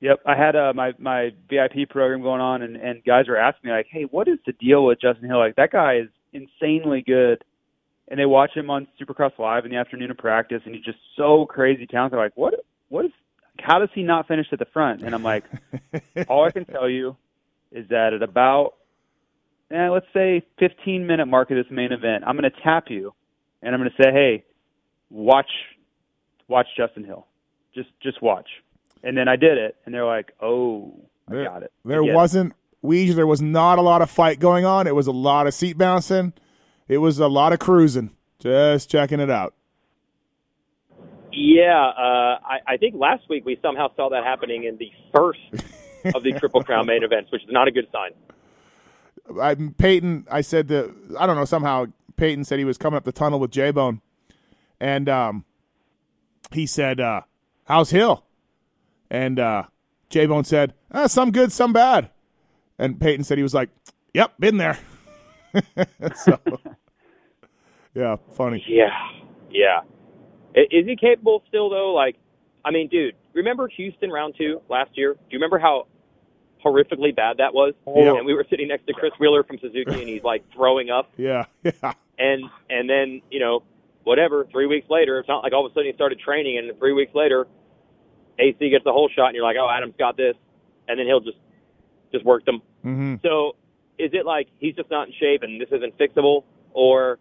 Yep, I had uh, my my VIP program going on, and and guys were asking me like, "Hey, what is the deal with Justin Hill? Like that guy is insanely good." And they watch him on Supercross Live in the afternoon of practice, and he's just so crazy talented. Like, "What? What is? How does he not finish at the front?" And I'm like, "All I can tell you is that at about, eh, let's say, 15 minute mark of this main event, I'm going to tap you, and I'm going to say, "Hey, watch, watch Justin Hill. Just just watch." And then I did it, and they're like, "Oh, I got it." there I get it. wasn't Weege, there was not a lot of fight going on. It was a lot of seat bouncing. It was a lot of cruising. Just checking it out. Yeah, uh, I, I think last week we somehow saw that happening in the first of the Triple Crown main events, which is not a good sign. I, Payton, I said that I don't know somehow Payton said he was coming up the tunnel with J Bone, and um, he said, uh, "How's Hill?" And uh, J Bone said, ah, "Some good, some bad." And Payton said he was like, "Yep, been there." so, yeah, funny. Yeah, yeah. Is he capable still though? Like, I mean, dude, remember Houston round two last year? Do you remember how horrifically bad that was? Yeah. And we were sitting next to Chris Wheeler from Suzuki, and he's like throwing up. Yeah, yeah, And and then you know, whatever. Three weeks later, it's not like all of a sudden he started training, and three weeks later, AC gets the whole shot, and you're like, oh, Adam's got this, and then he'll just just work them. hmm So is it like he's just not in shape and this isn't fixable, or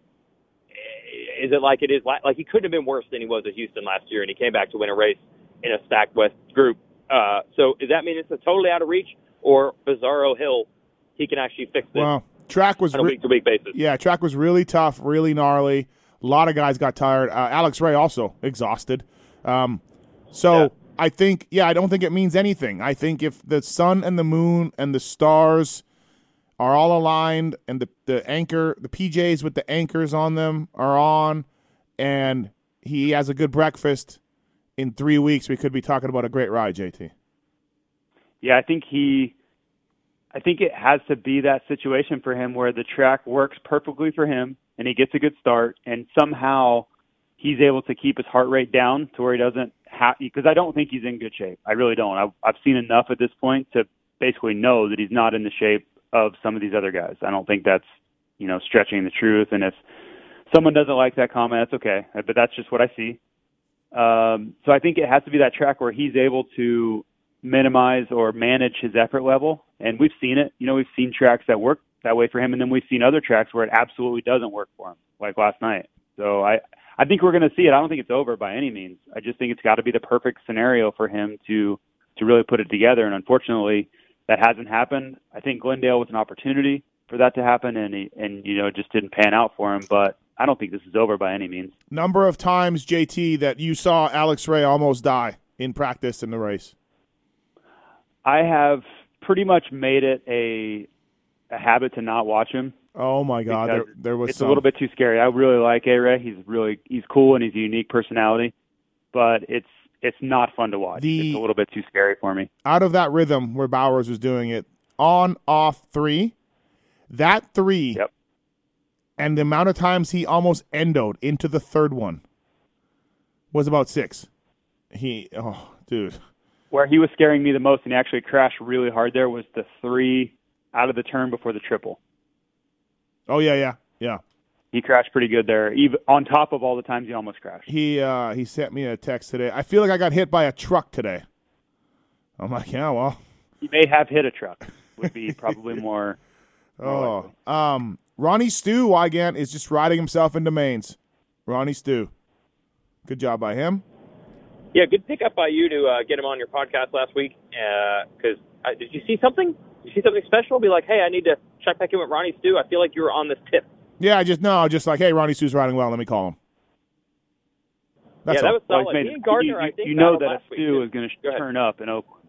is it like it is like he couldn't have been worse than he was at Houston last year, and he came back to win a race in a stacked West group? Uh, so does that mean it's a totally out of reach, or Bizarro Hill he can actually fix this Well, track was on a re- week to week basis? yeah, track was really tough, really gnarly. A lot of guys got tired. Uh, Alex Ray also exhausted. Um, so Yeah. I think, yeah, I don't think it means anything. I think if the sun and the moon and the stars are all aligned and the, the anchor, the PJs with the anchors on them are on, and he has a good breakfast, in three weeks we could be talking about a great ride, JT. Yeah, I think he I think it has to be that situation for him where the track works perfectly for him and he gets a good start and somehow he's able to keep his heart rate down to where he doesn't have because I don't think he's in good shape. I really don't. I've, I've seen enough at this point to basically know that he's not in the shape of some of these other guys. I don't think that's, you know, stretching the truth and if someone doesn't like that comment, that's okay. But that's just what I see. Um, so I think it has to be that track where he's able to minimize or manage his effort level. And we've seen it. You know, we've seen tracks that work that way for him, and then we've seen other tracks where it absolutely doesn't work for him, like last night. So I, I think we're going to see it. I don't think it's over by any means. I just think it's got to be the perfect scenario for him to to really put it together. And unfortunately, that hasn't happened. I think Glendale was an opportunity for that to happen, and he, and you know, it just didn't pan out for him. But I don't think this is over by any means. Number of times, JT, that you saw Alex Ray almost die in practice in the race. I have pretty much made it a a habit to not watch him. Oh my God, there, there was it's some. a little bit too scary. I really like A Ray. He's really he's cool and he's a unique personality, but it's it's not fun to watch. The- it's a little bit too scary for me. out of that rhythm where Bowers was doing it on off three. That three, Yep. and the amount of times he almost endoed into the third one was about six. He, oh, dude, Where he was scaring me the most and he actually crashed really hard there was the three out of the turn before the triple. oh yeah, yeah, yeah. He crashed pretty good there, even on top of all the times he almost crashed. He uh, he sent me a text today. I feel like I got hit by a truck today. I'm like, yeah, well, He may have hit a truck. Would be probably more. oh, um, Ronnie Stu Weigandt is just riding himself into mains. Ronnie Stu, good job by him. Yeah, good pickup by you to uh, get him on your podcast last week. Because uh, did you see something? Did you see something special? Be like, hey, I need to check back in with Ronnie Stew. I feel like you were on this tip. Yeah, I just no, just like, hey, Ronnie Stew's riding well. Let me call him. That's yeah, that all. was Well, made- He and Gardner, you, I think, you know that a last stew is going to turn up in Oakland.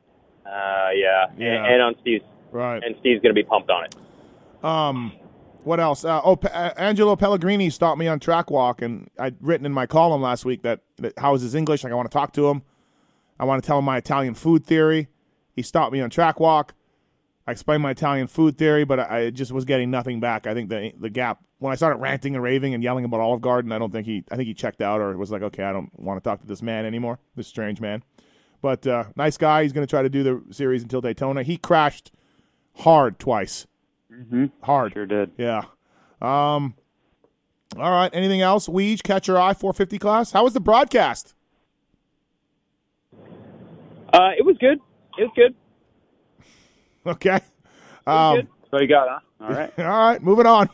Uh, yeah, Yeah. And, and on Steve's, right. and Steve's going to be pumped on it. Um, what else? Uh, oh, Pe- uh, Angelo Pellegrini stopped me on track walk, and I'd written in my column last week that, that how is his English? Like, I want to talk to him. I want to tell him my Italian food theory. He stopped me on track walk. I explained my Italian food theory, but I, I just was getting nothing back. I think the the gap when I started ranting and raving and yelling about Olive Garden, I don't think he I think he checked out or was like, okay, I don't want to talk to this man anymore, this strange man. But uh, nice guy. He's going to try to do the series until Daytona. He crashed hard twice. Mm-hmm. Hard. Sure did. Yeah. Um. All right. Anything else? Weege, catch your eye, 450 class. How was the broadcast? Uh, it was good. It was good. Okay. Um, good. So you got, huh? All right. all right. Moving on.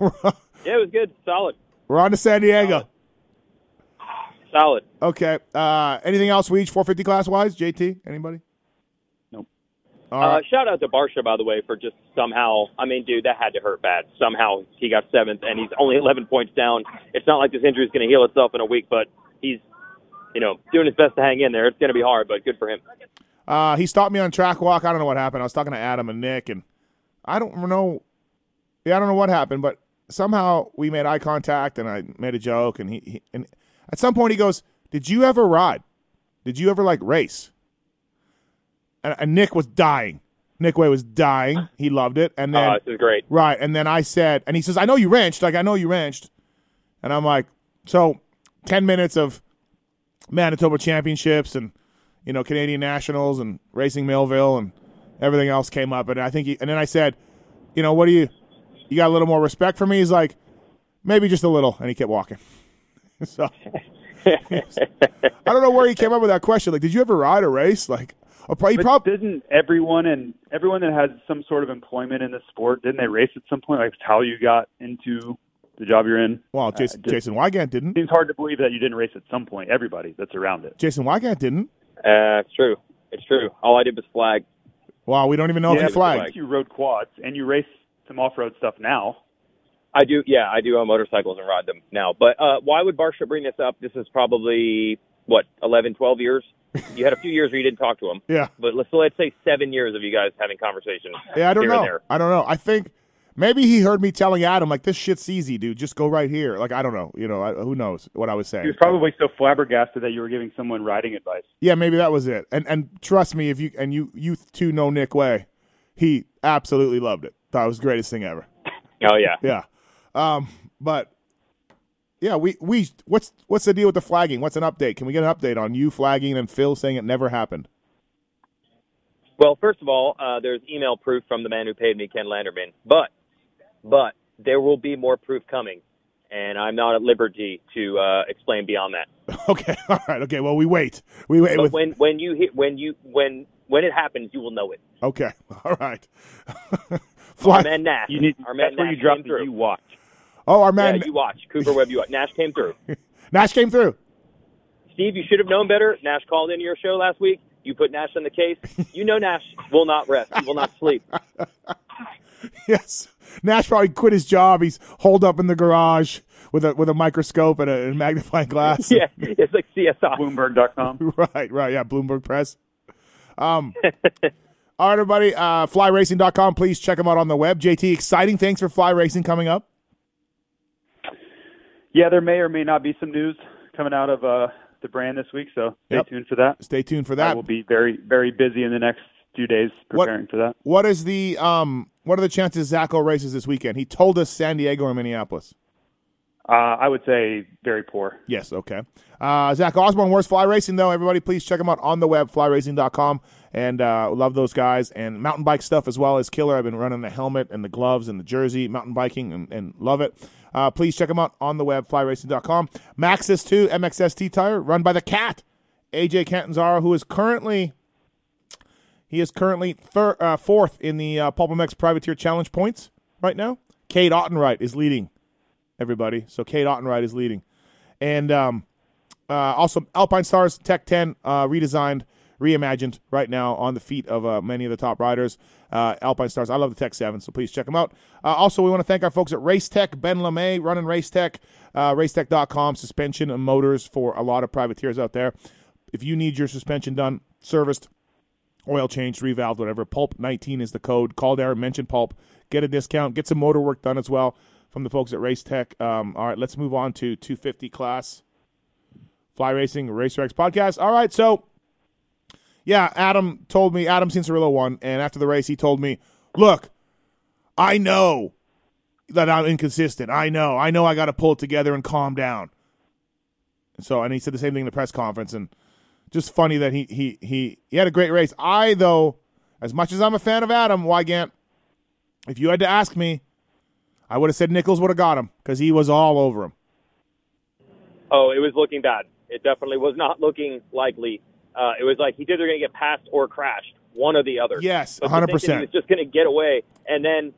Yeah, it was good. Solid. We're on to San Diego. Solid. Okay. Uh, anything else? Weege, 450 class wise? JT? Anybody? Nope. All Uh, right. shout out to Barcia, by the way, for just somehow. I mean, dude, that had to hurt bad. Somehow he got seventh, and he's only 11 points down. It's not like this injury is going to heal itself in a week, but he's, you know, doing his best to hang in there. It's going to be hard, but good for him. Uh, he stopped me on track walk. I don't know what happened. I was talking to Adam and Nick, and I don't know. Yeah, I don't know what happened, but somehow we made eye contact, and I made a joke, and he, he and at some point he goes, "Did you ever ride? Did you ever like race?" And, and Nick was dying. Nick Wey was dying. He loved it, and then Uh, this is great. Right. And then I said, and he says, I know you wrenched. Like, I know you wrenched. And I'm like, so 10 minutes of Manitoba championships and, you know, Canadian nationals and racing Millville and everything else came up. And I think, he, and then I said, you know, what do you, you got a little more respect for me? He's like, maybe just a little. And he kept walking. so I don't know where he came up with that question. Like, did you ever ride a race? Like, or probably, But probably didn't everyone and everyone that has some sort of employment in the sport didn't they race at some point? Like how you got into the job you're in. well, Jason, Uh, just- Jason Weigandt didn't. Seems hard to believe that you didn't race at some point. Everybody that's around it. Jason Weigandt didn't. Uh, it's true. It's true. All I did was flag. Wow, we don't even know if yeah, he but flagged. You rode quads and you race some off-road stuff now. I do, yeah, I do own motorcycles and ride them now. But uh, why would Barcia bring this up? This is probably what 11, 12 years. You had a few years where you didn't talk to him, Yeah. but let's let's say seven years of you guys having conversations. Yeah, I don't here know. I don't know. I think maybe he heard me telling Adam like this shit's easy, dude. Just go right here. Like I don't know. You know, I, who knows what I was saying. He was probably so flabbergasted that you were giving someone riding advice. yeah, maybe that was it. And and trust me, if you and you you two know Nick Wey, he absolutely loved it. Thought it was the greatest thing ever. Oh yeah, Yeah. Um, but yeah, we we what's what's the deal with the flagging? What's an update? Can we get an update on you flagging and Phil saying it never happened? Well, first of all, uh, there's email proof from the man who paid me, Ken Landerman. But, but there will be more proof coming, and I'm not at liberty to uh, explain beyond that. Okay, all right, okay. Well, we wait. We wait But with when when you hit when you when when it happens, you will know it. Okay, all right. Our Fly. man Nash. You need. our man That's where Nash you drop the through. you watch. Oh, our man yeah, you watch Cooper Webb. You watch. Nash came through. Nash came through. Steve, you should have known better. Nash called into your show last week. You put Nash in the case. You know Nash will not rest. He will not sleep. Yes, Nash probably quit his job. He's holed up in the garage with a with a microscope and a, and magnifying glass. yeah, it's like CSI. Bloomberg.com. right, right. Yeah, Bloomberg Press. Um, all right, everybody. Uh, flyracing.com. Please check them out on the web. JT, exciting things for Fly Racing coming up. Yeah, there may or may not be some news coming out of uh, the brand this week, so stay Yep. tuned for that. Stay tuned for I that. will be very, very busy in the next few days What- preparing for that. What is the um? What are the chances Zacho races this weekend? He told us San Diego or Minneapolis. Uh, I would say very poor. Yes, okay. Uh, Zach Osborne, where's Fly Racing, though? Everybody, please check them out on the web, flyracing.com. And uh, love those guys. And mountain bike stuff as well is killer. I've been running the helmet and the gloves and the jersey, mountain biking, and, and love it. Uh, please check them out on the web, flyracing.com. Maxxis 2 MXST tire, run by the cat, AJ Catanzaro, who is currently. He is currently thir- uh, fourth in the uh, Privateer Challenge points right now. Cade Autenrieth is leading, everybody. So Cade Autenrieth is leading. And um, uh, also, Alpinestars Tech 10 uh, redesigned, reimagined right now on the feet of uh, many of the top riders. Uh, Alpinestars, I love the Tech 7, so please check them out. Uh, also, we want to thank our folks at Race Tech, Ben LeMay, running Race Tech, uh, racetech.com, suspension and motors for a lot of privateers out there. If you need your suspension done, serviced, oil change, revalved, whatever, Pulp 19 is the code. Call there, mention Pulp, get a discount, get some motor work done as well from the folks at Race Tech. Um, all right, let's move on to 250 class. Fly Racing Racer X podcast. All right, so yeah, Adam told me Adam Cianciarulo won, and after the race, he told me, "Look, I know that I'm inconsistent. I know. I know. I got to pull it together and calm down." So, and he said the same thing in the press conference, and just funny that he he he he had a great race. I though, as much as I'm a fan of Adam Weigandt, if you had to ask me, I would have said Nichols would have got him because he was all over him. Oh, it was looking bad. It definitely was not looking likely. Uh, it was like he either going to get passed or crashed, one or the other. Yes, hundred that He percent. was just going to get away, and then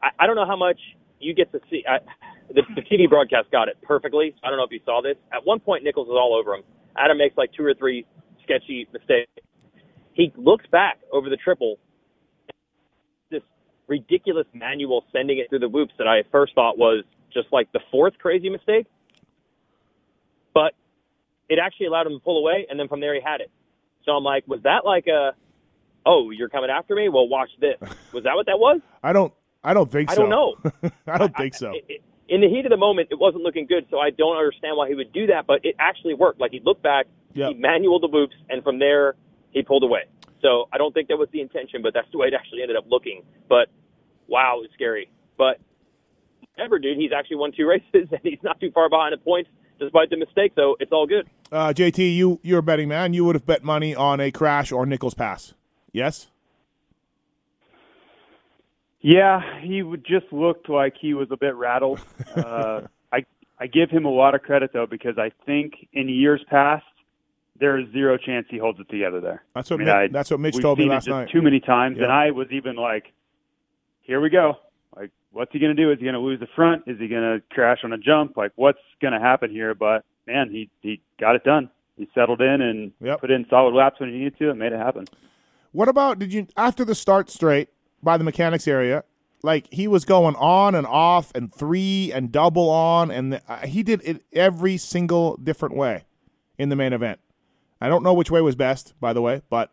I, I don't know how much you get to see. I, the, the TV broadcast got it perfectly. I don't know if you saw this. At one point, Nichols was all over him. Adam makes like two or three sketchy mistakes. He looks back over the triple. This ridiculous manual sending it through the whoops that I first thought was just like the fourth crazy mistake. But it actually allowed him to pull away, and then from there he had it. So I'm like, was that like a, oh, you're coming after me? Well, watch this. Was that what that was? I don't. I don't think I so. I don't know. I don't think so. I- I- in the heat of the moment, it wasn't looking good, so I don't understand why he would do that. But it actually worked. Like he looked back, Yep. he manualed the whoops, and from there he pulled away. So I don't think that was the intention, but that's the way it actually ended up looking. But wow, it was scary. But whatever, dude, he's actually won two races, and he's not too far behind the points despite the mistake. So it's all good. Uh, JT, you you're a betting man. You would have bet money on a crash or Nichols pass. Yes. Yeah, he would just looked like he was a bit rattled. Uh, I I give him a lot of credit though because I think in years past there is zero chance he holds it together there. That's what I mean, Mi- I- that's what Mitch told me last night. too many times, Yeah. and I was even like, "Here we go! Like, what's he going to do? Is he going to lose the front? Is he going to crash on a jump? Like, what's going to happen here?" But man, he he got it done. He settled in and Yep. put in solid laps when he needed to, and made it happen. What about did you after the start straight by the mechanics area? Like he was going on and off and three and double on, and the, uh, he did it every single different way in the main event. I don't know which way was best, by the way, but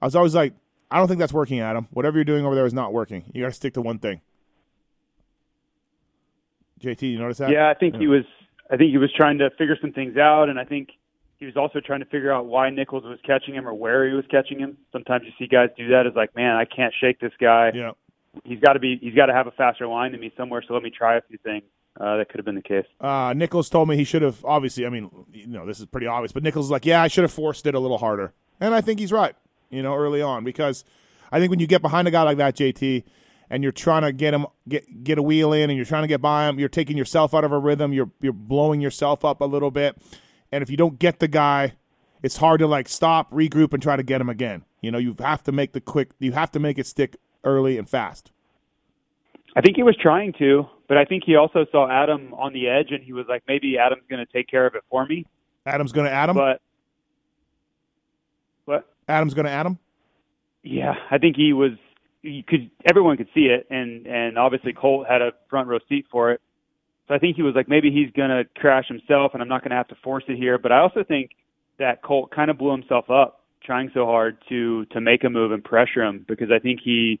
I was always like, I don't think that's working, Adam. Whatever you're doing over there is not working. You got to stick to one thing. JT, you notice that? Yeah, I think he was. I think he was trying to figure some things out, and I think he was also trying to figure out why Nichols was catching him or where he was catching him. Sometimes you see guys do that. It's like, man, I can't shake this guy. Yeah. He's got to be. He's got to have a faster line than me somewhere. So let me try a few things. Uh, that could have been the case. Uh, Nichols told me he should have. Obviously, I mean, you know, this is pretty obvious, but Nichols is like, yeah, I should have forced it a little harder, and I think he's right. You know, early on because I think when you get behind a guy like that, JT, and you're trying to get him get get a wheel in, and you're trying to get by him, you're taking yourself out of a rhythm. You're you're blowing yourself up a little bit, and if you don't get the guy, it's hard to like stop, regroup, and try to get him again. You know, you have to make the quick. You have to make it stick early and fast. I think he was trying to, but I think he also saw Adam on the edge, and he was like, maybe Adam's going to take care of it for me. Adam's going to Adam. But what? Adam's going to Adam. Yeah, I think he was. You could everyone could see it, and and obviously Colt had a front row seat for it. So I think he was like, maybe he's going to crash himself, and I'm not going to have to force it here. But I also think that Colt kind of blew himself up trying so hard to to make a move and pressure him because I think he.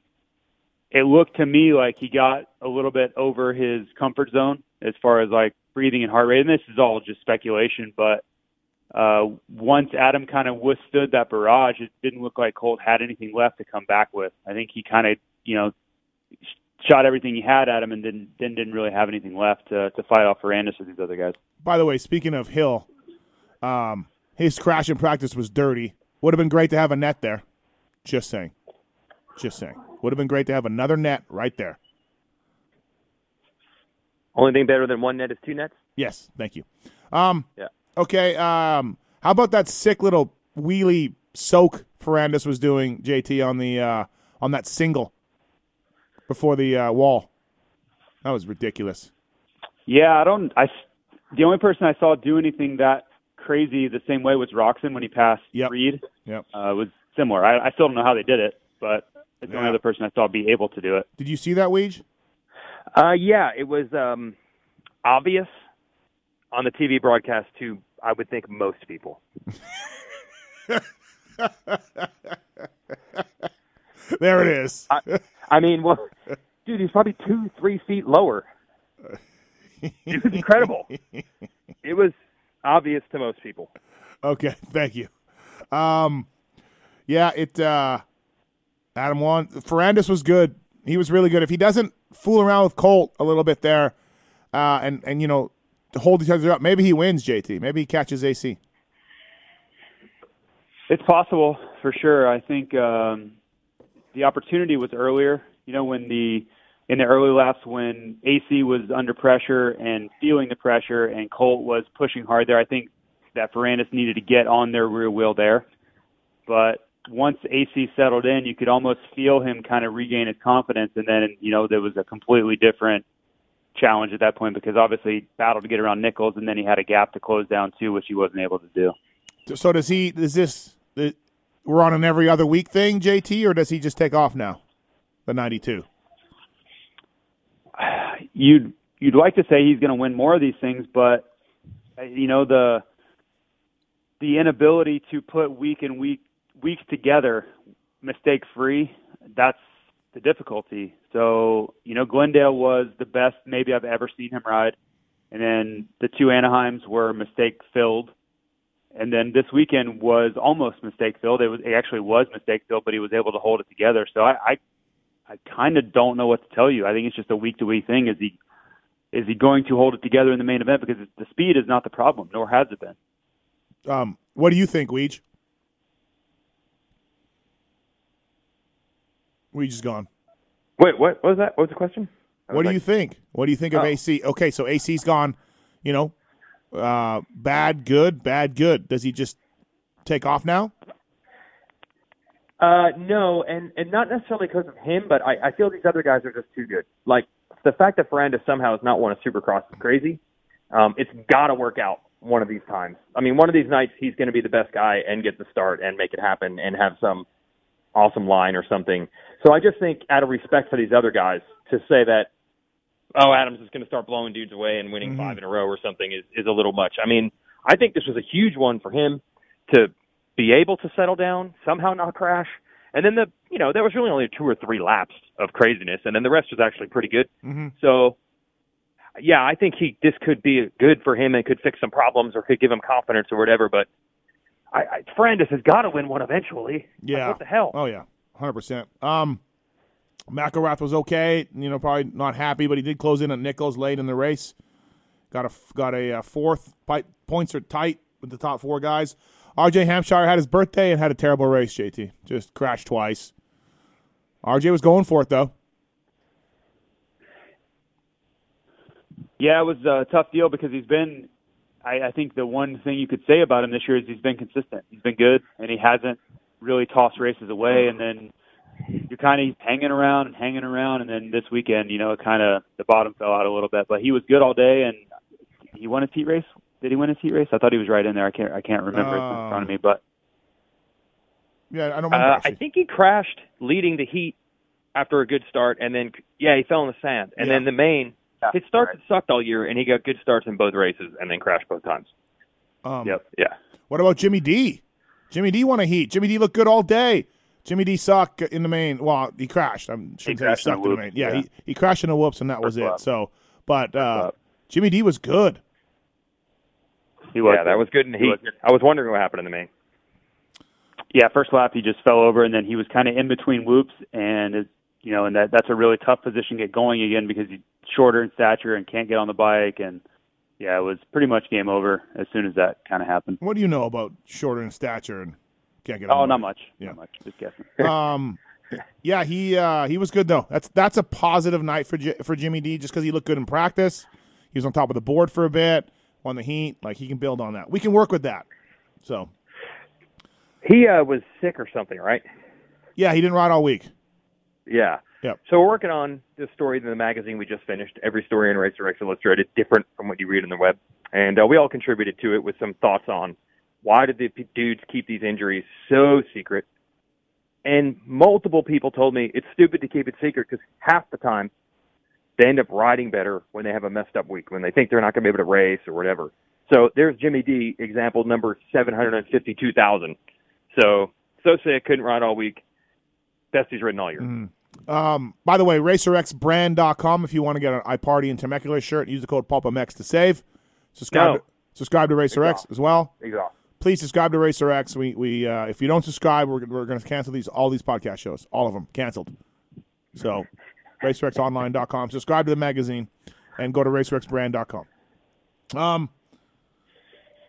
It looked to me like he got a little bit over his comfort zone as far as like breathing and heart rate. And this is all just speculation, but uh, once Adam kind of withstood that barrage, it didn't look like Colt had anything left to come back with. I think he kind of, you know, shot everything he had at him and didn't then didn't really have anything left to, to fight off Ferrandis or these other guys. By the way, speaking of Hill, um, his crash in practice was dirty. Would have been great to have a net there. Just saying. Just saying. Would have been great to have another net right there. Only thing better than one net is two nets. Yes, thank you. Um, Yeah. Okay. Um, how about that sick little wheelie soak Ferrandis was doing, JT, on the uh, on that single before the uh, wall? That was ridiculous. Yeah, I don't. I the only person I saw do anything that crazy the same way was Roczen when he passed Yep. Reed. Yep. Uh, was similar. I, I still don't know how they did it, but it's the only other person I saw be able to do it. Did you see that, Weege? Uh, yeah, it was um, obvious on the TV broadcast to I would think most people. There it is. I mean, well, dude, he's probably two, three feet lower. It was incredible. It was obvious to most people. Okay, thank you. Um, Yeah, it. uh Adam won. Ferrandis was good. He was really good. If he doesn't fool around with Colt a little bit there, uh, and and you know hold each other up, maybe he wins. JT. Maybe he catches AC. It's possible for sure. I think um, the opportunity was earlier. You know, when the in the early laps when AC was under pressure and feeling the pressure, and Colt was pushing hard there. I think that Ferrandis needed to get on their rear wheel there. But once AC settled in, you could almost feel him kind of regain his confidence, and then you know there was a completely different challenge at that point because obviously he battled to get around Nichols, and then he had a gap to close down too, which he wasn't able to do. So does he? Is this we're on an every other week thing, JT, or does he just take off now? The ninety-two. You'd you'd like to say he's going to win more of these things, but you know the the inability to put week and week weeks together mistake free. That's the difficulty. So you know Glendale was the best maybe I've ever seen him ride, and then the two Anaheims were mistake filled and then this weekend was almost mistake filled. It was it actually was mistake filled, but he was able to hold it together. So I I, I kind of don't know what to tell you. I think it's just a week to week thing. Is he is he going to hold it together in the main event? Because the speed is not the problem, nor has it been. Um, what do you think, Weege? Weege is gone. Wait, what, what was that? What was the question? What do like, you think? What do you think of oh. AC? Okay, so AC's gone. You know, uh, bad, good, bad, good. Does he just take off now? Uh, no, and and not necessarily because of him, but I, I feel these other guys are just too good. Like the fact that Ferrandis somehow has not won a Supercross is crazy. Um, it's got to work out one of these times. I mean, one of these nights he's going to be the best guy and get the start and make it happen and have some awesome line or something. So I just think, out of respect for these other guys, to say that oh, Adams is going to start blowing dudes away and winning mm-hmm. five in a row or something is, is a little much. I mean, I think this was a huge one for him to be able to settle down, somehow not crash. And then the, you know, there was really only two or three laps of craziness, and then the rest was actually pretty good. Mm-hmm. So, yeah, I think he this could be good for him and could fix some problems or could give him confidence or whatever. But I, I Ferrandis has got to win one eventually. Yeah. Like, what the hell? Oh yeah, hundred percent. Um, McElrath was okay. You know, probably not happy, but he did close in at Nichols late in the race. Got a got a, a uh, fourth. Points are tight with the top four guys. RJ Hampshire had his birthday and had a terrible race. JT just crashed twice. RJ was going for it though. Yeah, it was a tough deal because he's been. I, I think the one thing you could say about him this year is he's been consistent. He's been good, and he hasn't really tossed races away. And then you're kind of hanging around and hanging around, and then this weekend, you know, it kind of the bottom fell out a little bit. But he was good all day, and he won his heat race. Did he win his heat race? I thought he was right in there. I can't I can't remember uh, in front of me, but yeah, I don't remember. Uh, I think he crashed leading the heat after a good start, and then yeah, he fell in the sand, and yeah. then the main. Yeah, his starts right. sucked all year, and he got good starts in both races, and then crashed both times. Um, yep. Yeah. What about Jimmy D? Jimmy D won a heat. Jimmy D looked good all day. Jimmy D sucked in the main. Well, he crashed. I'm shouldn't he he sucked in, the main. Yeah, yeah, He, he crashed in the whoops, and that First was it. So, but uh, Jimmy D was good. He was. Yeah, that was good And he, heat. Was I was wondering what happened in the main. Yeah, first lap he just fell over, and then he was kind of in between whoops, and it, you know, and that that's a really tough position to get going again because he's shorter in stature and can't get on the bike, and yeah, it was pretty much game over as soon as that kind of happened. What do you know about shorter in stature and can't get. Oh, not much. Yeah. Not much. Just guessing. um, yeah, he uh, he was good though. That's that's a positive night for J- for Jimmy D. Just because he looked good in practice, he was on top of the board for a bit, won the heat. Like he can build on that. We can work with that. So he uh, was sick or something, right? Yeah, he didn't ride all week. Yeah. Yep. So we're working on this story in the magazine we just finished. Every story in Racer X Illustrated is different from what you read on the web, and uh, we all contributed to it with some thoughts on why did the dudes keep these injuries so secret? And multiple people told me it's stupid to keep it secret because half the time they end up riding better when they have a messed up week, when they think they're not going to be able to race or whatever. So there's Jimmy D, example number 752,000. So, so say I couldn't ride all week. Best he's ridden all year. Mm. Um, by the way, RacerXbrand.com if you want to get an iParty and Temecula shirt, use the code PulpMX to save. Subscribe, no. to, subscribe to RacerX as well. Exhaust please subscribe to Racer X. We we uh, if you don't subscribe, we're we're going to cancel these all these podcast shows, all of them canceled. So, racerxonline.com. Subscribe to the magazine, and go to racerxbrand.com. Um.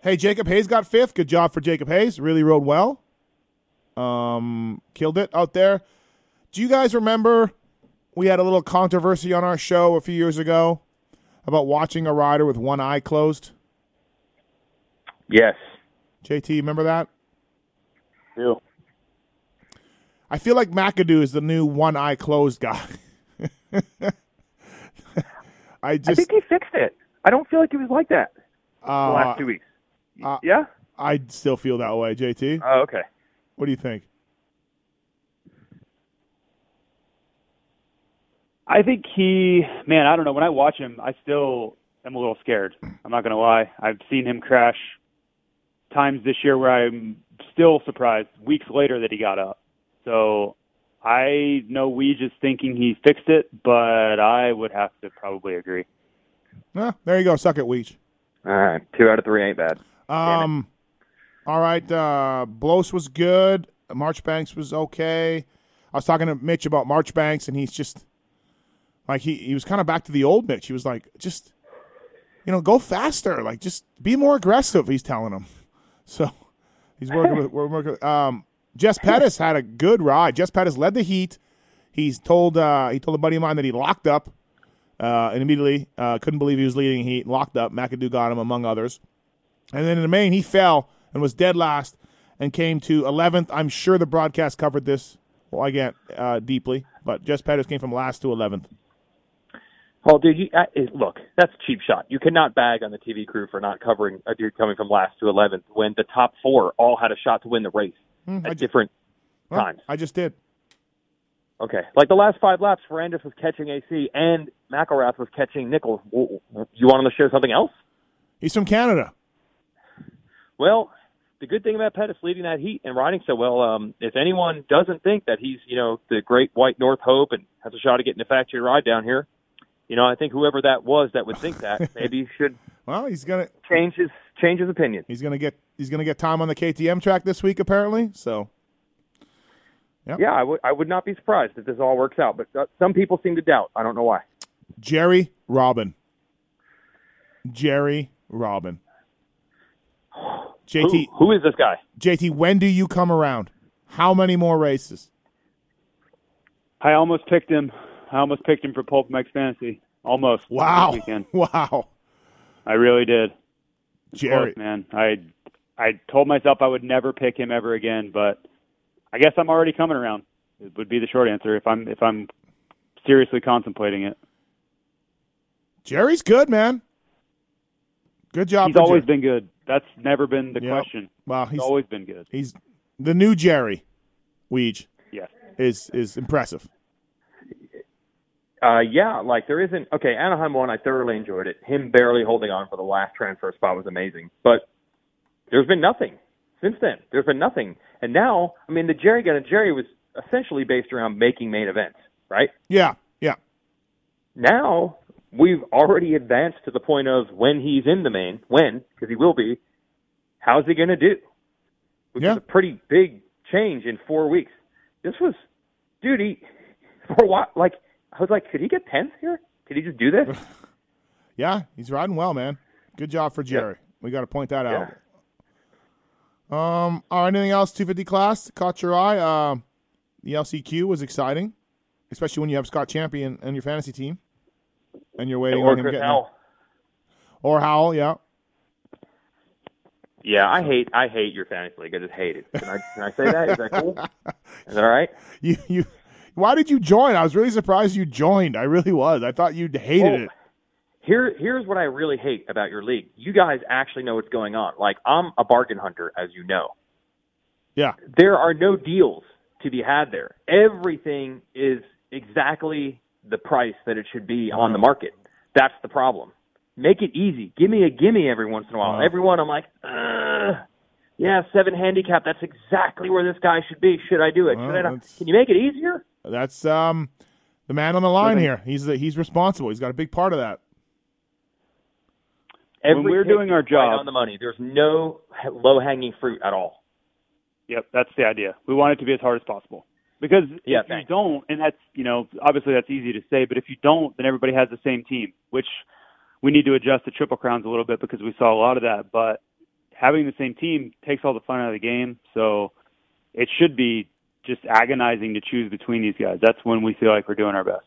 Hey, Jacob Hayes got fifth. Good job for Jacob Hayes. Really rode well. Um, killed it out there. Do you guys remember we had a little controversy on our show a few years ago about watching a rider with one eye closed? Yes. JT, remember that? Do. I feel like McAdoo is the new one eye closed guy. I just I think he fixed it. I don't feel like he was like that the uh, last two weeks. uh, yeah. I still feel that way, JT. Oh, okay. What do you think? I think he, man, I don't know. When I watch him, I still am a little scared. I'm not going to lie. I've seen him crash times this year where I'm still surprised weeks later that he got up. So I know we just thinking he fixed it, but I would have to probably agree. There you go. Suck it, Weege. All right. Two out of three ain't bad. Um, all right. Uh, Blos was good. Marchbanks was okay. I was talking to Mitch about Marchbanks, and he's just like he he was kind of back to the old Mitch. He was like, just you know, go faster. Like, just be more aggressive. He's telling him. So he's working with we're working. With, um, Jess Pettis had a good ride. Jess Pettis led the heat. He's told uh, he told a buddy of mine that he locked up uh, and immediately uh, couldn't believe he was leading heat. Locked up. McAdoo got him among others. And then in the main, he fell and was dead last and came to 11th. I'm sure the broadcast covered this. Well, get uh, deeply, but Jess Pettis came from last to 11th. Well, dude, you, uh, it- look, that's a cheap shot. You cannot bag on the TV crew for not covering a dude coming from last to 11th when the top four all had a shot to win the race I at ju- different well, times. I just did. Okay, like the last five laps, Ferrandis was catching AC and McElrath was catching Nichols. You want him to share something else? He's from Canada. Well, the good thing about Pettis leading that heat and riding so well, um, if anyone doesn't think that he's, you know, the great white North Hope and has a shot of getting a factory ride down here, you know, I think whoever that was that would think that maybe should Well, he's gonna change his change his opinion. he's gonna get he's gonna get time on the KTM track this week apparently. So Yeah, I would I would not be surprised if this all works out, but uh, some people seem to doubt. I don't know why. Jerry Robin. Jerry Robin. JT Who, who is this guy? JT, when do you come around? How many more races? I almost picked him. I almost picked him for PulpMX Fantasy. Almost. Wow. Wow. I really did. Jerry. close, man. I I told myself I would never pick him ever again, but I guess I'm already coming around. It would be the short answer if I'm if I'm seriously contemplating it. Jerry's good, man. Good job. He's always Jerry. been good. That's never been the Yep. question. Well, He's he's always been good. he's the new Jerry. Weege Yes. is is impressive. Uh, yeah, like there isn't. Okay, Anaheim one. I thoroughly enjoyed it. Him barely holding on for the last transfer spot was amazing. But there's been nothing since then. There's been nothing. And now, I mean, the Jerry gun and Jerry was essentially based around making main events, right? Yeah, yeah. Now we've already advanced to the point of when he's in the main, when because he will be. How's he going to do? Which Yeah. is a pretty big change in four weeks. This was, dude. He for what like I was like, could he get tenth here? Could he just do this? Yeah, he's riding well, man. Good job for Jerry. We got to point that out. Um, or anything else? 250 class caught your eye. Um, the LCQ was exciting, especially when you have Scott Champion and your fantasy team, and you're waiting or on him getting Howell. or Howell. Yeah, Yeah, I hate I hate your fantasy league. I just hate it. Can I can I say that? Is that cool? Is that all right? you you. Why did you join? I was really surprised you joined. I really was. I thought you hated Well, it. Here here's what I really hate about your league. You guys actually know what's going on. Like I'm a bargain hunter, as you know. Yeah, There are no deals to be had there. Everything is exactly the price that it should be on the mm-hmm. market. That's the problem. Make it easy. Give me a gimme every once in a while. Uh-huh. Wow. Everyone, I'm like, Ugh. Yeah, seven handicap. That's exactly where this guy should be. Should I do it? Well, Should I not? Can you make it easier? that's um the man on the line Okay. here. He's the, he's responsible. He's got a big part of that. Every when we're doing our is right job on the money. There's no low hanging fruit at all. Yep, that's the idea. We want it to be as hard as possible. Because Yeah, if you don't, and that's you know obviously that's easy to say, but if you don't, then everybody has the same team, which we need to adjust the triple crowns a little bit because we saw a lot of that. But having the same team takes all the fun out of the game, so it should be just agonizing to choose between these guys. That's when we feel like we're doing our best.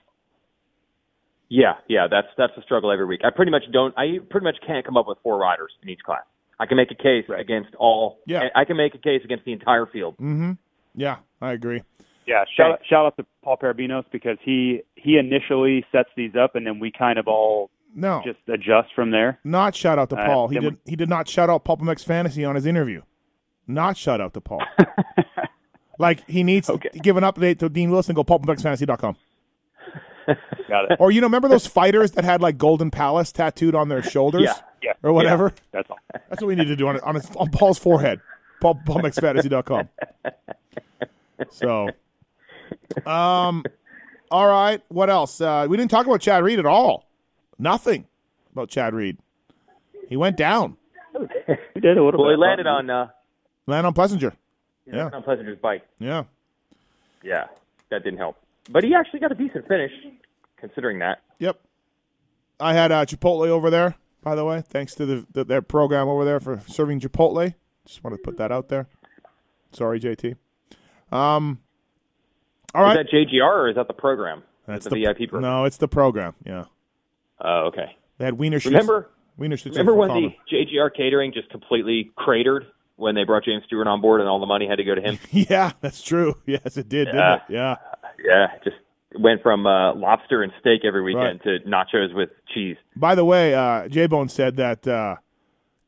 Yeah, yeah, that's that's a struggle every week. I pretty much don't. I pretty much can't come up with four riders in each class. I can make a case against all. Yeah. I can make a case against the entire field. Mm-hmm. Yeah, I agree. Yeah, shout out, shout out to Paul Perebijnos because he he initially sets these up, and then we kind of all No, just adjust from there. not shout out to Uh, Paul. He then we- did. He did not shout out PulpMX Fantasy on his interview. Not shout out to Paul. like he needs Okay. to give an update to Dean Wilson. Go pulpmxfantasy.com. Got it. Or you know, remember those fighters that had like Golden Palace tattooed on their shoulders? Yeah. Yeah, Or whatever. That's all. That's what we need to do on on, his, on Paul's forehead. Paul PaulMXFantasy.com. So, um, all right. What else? Uh, we didn't talk about Chad Reed at all. Nothing about Chad Reed. He went down. he did a little Well, bit. he landed on uh, Land on Plessinger. Yeah. on Plessinger's bike. Yeah. Yeah, that didn't help. But he actually got a decent finish, considering that. Yep. I had uh, Chipotle over there. By the way, thanks to the, the their program over there for serving Chipotle. Just wanted to put that out there. Sorry, JT. Um. All right. Is that JGR or is that the program? That's the, VIP program. No, it's the program. Yeah. Oh, okay. They had Weege Remember, Weege remember when the JGR catering just completely cratered when they brought James Stewart on board and all the money had to go to him? Yeah, that's true. Yes, it did, Yeah. didn't it? Yeah. yeah, just went from uh, lobster and steak every weekend Right. to nachos with cheese. By the way, uh, J Bone said that uh,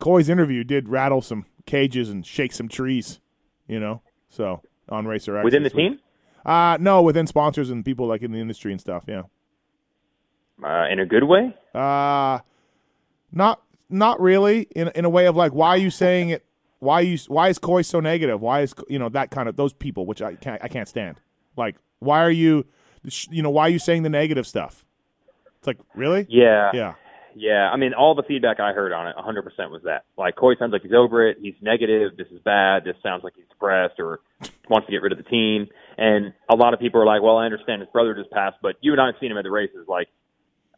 Coy's interview did rattle some cages and shake some trees. You know, so on Racer X Within the team? Uh no, within sponsors and people like in the industry and stuff. Yeah. Uh, in a good way? Uh not not really in in a way of like why are you saying it why you why is Coy so negative why is you know that kind of those people which I can't I can't stand like why are you you know why are you saying the negative stuff it's like really Yeah. yeah Yeah, I mean, all the feedback I heard on it, 100% was that. Like, Coy sounds like he's over it. He's negative. This is bad. This sounds like he's depressed or wants to get rid of the team. And a lot of people are like, well, I understand his brother just passed, but you and I have seen him at the races. Like,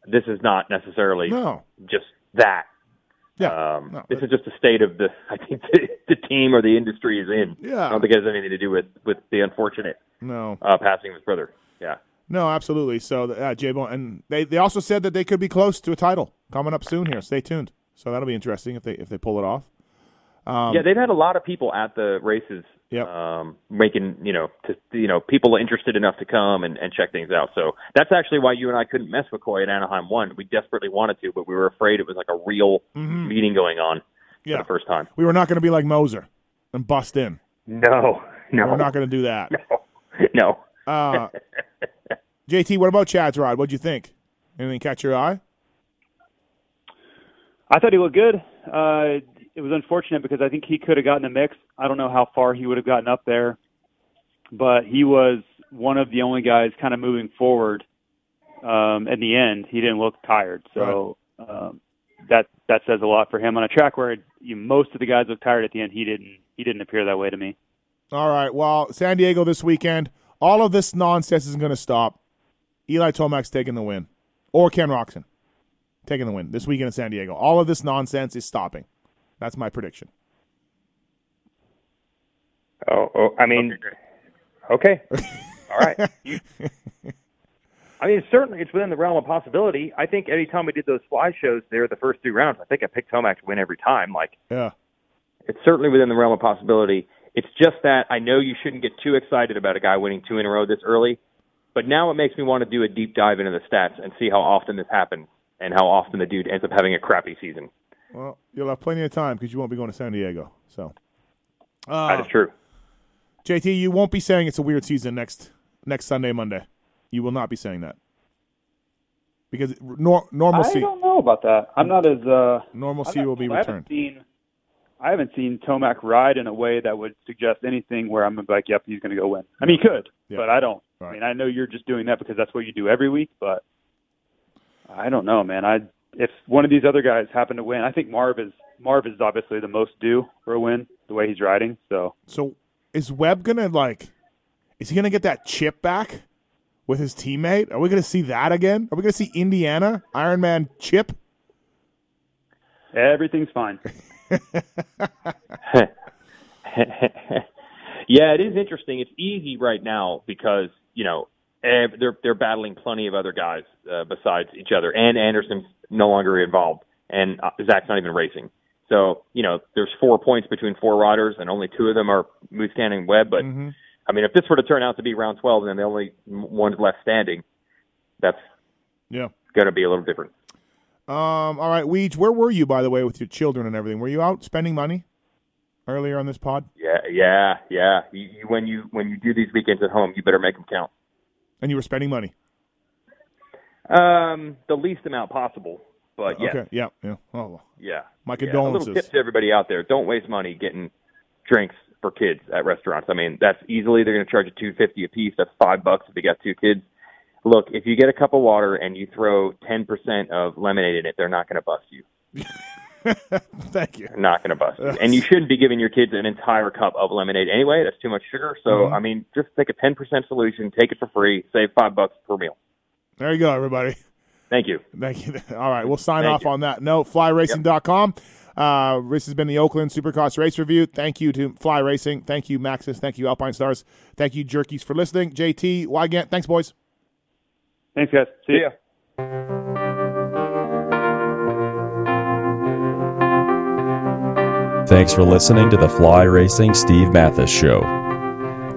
this is not necessarily no just that. yeah Um, no, this is just a state of the, I think, the, the team or the industry is in. Yeah. I don't think it has anything to do with, with the unfortunate no uh, passing of his brother. Yeah. no absolutely so uh, J Bone and they they also said that they could be close to a title coming up soon here stay tuned so that'll be interesting if they if they pull it off um, yeah, they've had a lot of people at the races, Yep. um, making you know, to, you know, people interested enough to come and, and check things out. So that's actually why you and I couldn't mess with Coy at Anaheim One. We desperately wanted to, but we were afraid it was like a real meeting going on Mm-hmm. yeah for the first time. we were not going to be like Moser and bust in No, no, we're not going to do that no. Uh, JT, what about Chad's ride? What'd you think? Anything catch your eye? I thought he looked good. Uh, it was unfortunate because I think he could have gotten a mix. I don't know how far he would have gotten up there, but he was one of the only guys kind of moving forward. Um, in the end, he didn't look tired, so um, that that says a lot for him on a track where you, most of the guys look tired at the end. He didn't. He didn't appear that way to me. All right. Well, San Diego this weekend. All of this nonsense isn't going to stop. Eli Tomac's taking the win, or Ken Roczen taking the win this weekend in San Diego. All of this nonsense is stopping. That's my prediction. Oh, oh I mean, okay, all right. You- I mean, certainly it's within the realm of possibility. I think every anytime we did those fly shows there, the first three rounds, I think I picked Tomac to win every time. Like, Yeah. It's certainly within the realm of possibility. It's just that I know you shouldn't get too excited about a guy winning two in a row this early, but now it makes me want to do a deep dive into the stats and see how often this happens and how often the dude ends up having a crappy season. Well, you'll have plenty of time because you won't be going to San Diego. So, uh, that is true. JT, you won't be saying it's a weird season next next Sunday, Monday. You will not be saying that because nor- I don't know about that. I'm not as uh, normalcy not- will be I haven't returned. seen I haven't seen Tomac ride in a way that would suggest anything where I'm gonna be like, "Yep, he's going to go win." I mean, he could, Yeah. but I don't. I mean, I know you're just doing that because that's what you do every week, but I don't know, man. I if one of these other guys happen to win, I think Marv is Marv is obviously the most due for a win the way he's riding. So So is Webb gonna like? Is he gonna get that chip back with his teammate? Are we gonna see that again? Are we gonna see Indiana Ironman chip? everything's fine. yeah, it is interesting. It's easy right now because you know they're they're battling plenty of other guys uh, besides each other, and Anderson's no longer involved, and uh, Zach's not even racing. So you know, there's four points between four riders, and only two of them are Musquin and Webb. But Mm-hmm. I mean, if this were to turn out to be round 12 and then the only one's left standing, that's Yeah. going to be a little different. Um. All right, Weege, where were you by the way with your children and everything? Were you out spending money earlier on this pod? Yeah, yeah, yeah. You, you, when you when you do these weekends at home, you better make them count. And you were spending money. Um, the least amount possible, but yeah. Okay. Yeah. Yeah. Oh. yeah. My Yeah, a condolences. little tip to everybody out there: don't waste money getting drinks for kids at restaurants. I mean, that's easily they're going to charge you two fifty a piece. That's five bucks if you got two kids. Look, if you get a cup of water and you throw ten percent of lemonade in it, they're not going to bust you. Thank you. They're not going to bust you. And you shouldn't be giving your kids an entire cup of lemonade anyway. That's too much sugar. So, Mhm. I mean, just take a ten percent solution, take it for free, save five bucks per meal. There you go, everybody. Thank you. Thank you. All right, we'll sign Thank off you. on that note. FlyRacing.com. Uh, this has been the Oakland Supercross Race Review. Thank you to Fly Racing. Thank you, Maxxis. Thank you, Alpinestars. Thank you, Jerkies, for listening. JT, Weigandt, thanks, boys. Thanks, guys. See, See ya. ya. Thanks for listening to the Fly Racing Steve Matthes Show.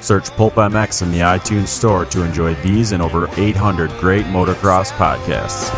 Search PulpMX in the iTunes Store to enjoy these and over 800 great motocross podcasts.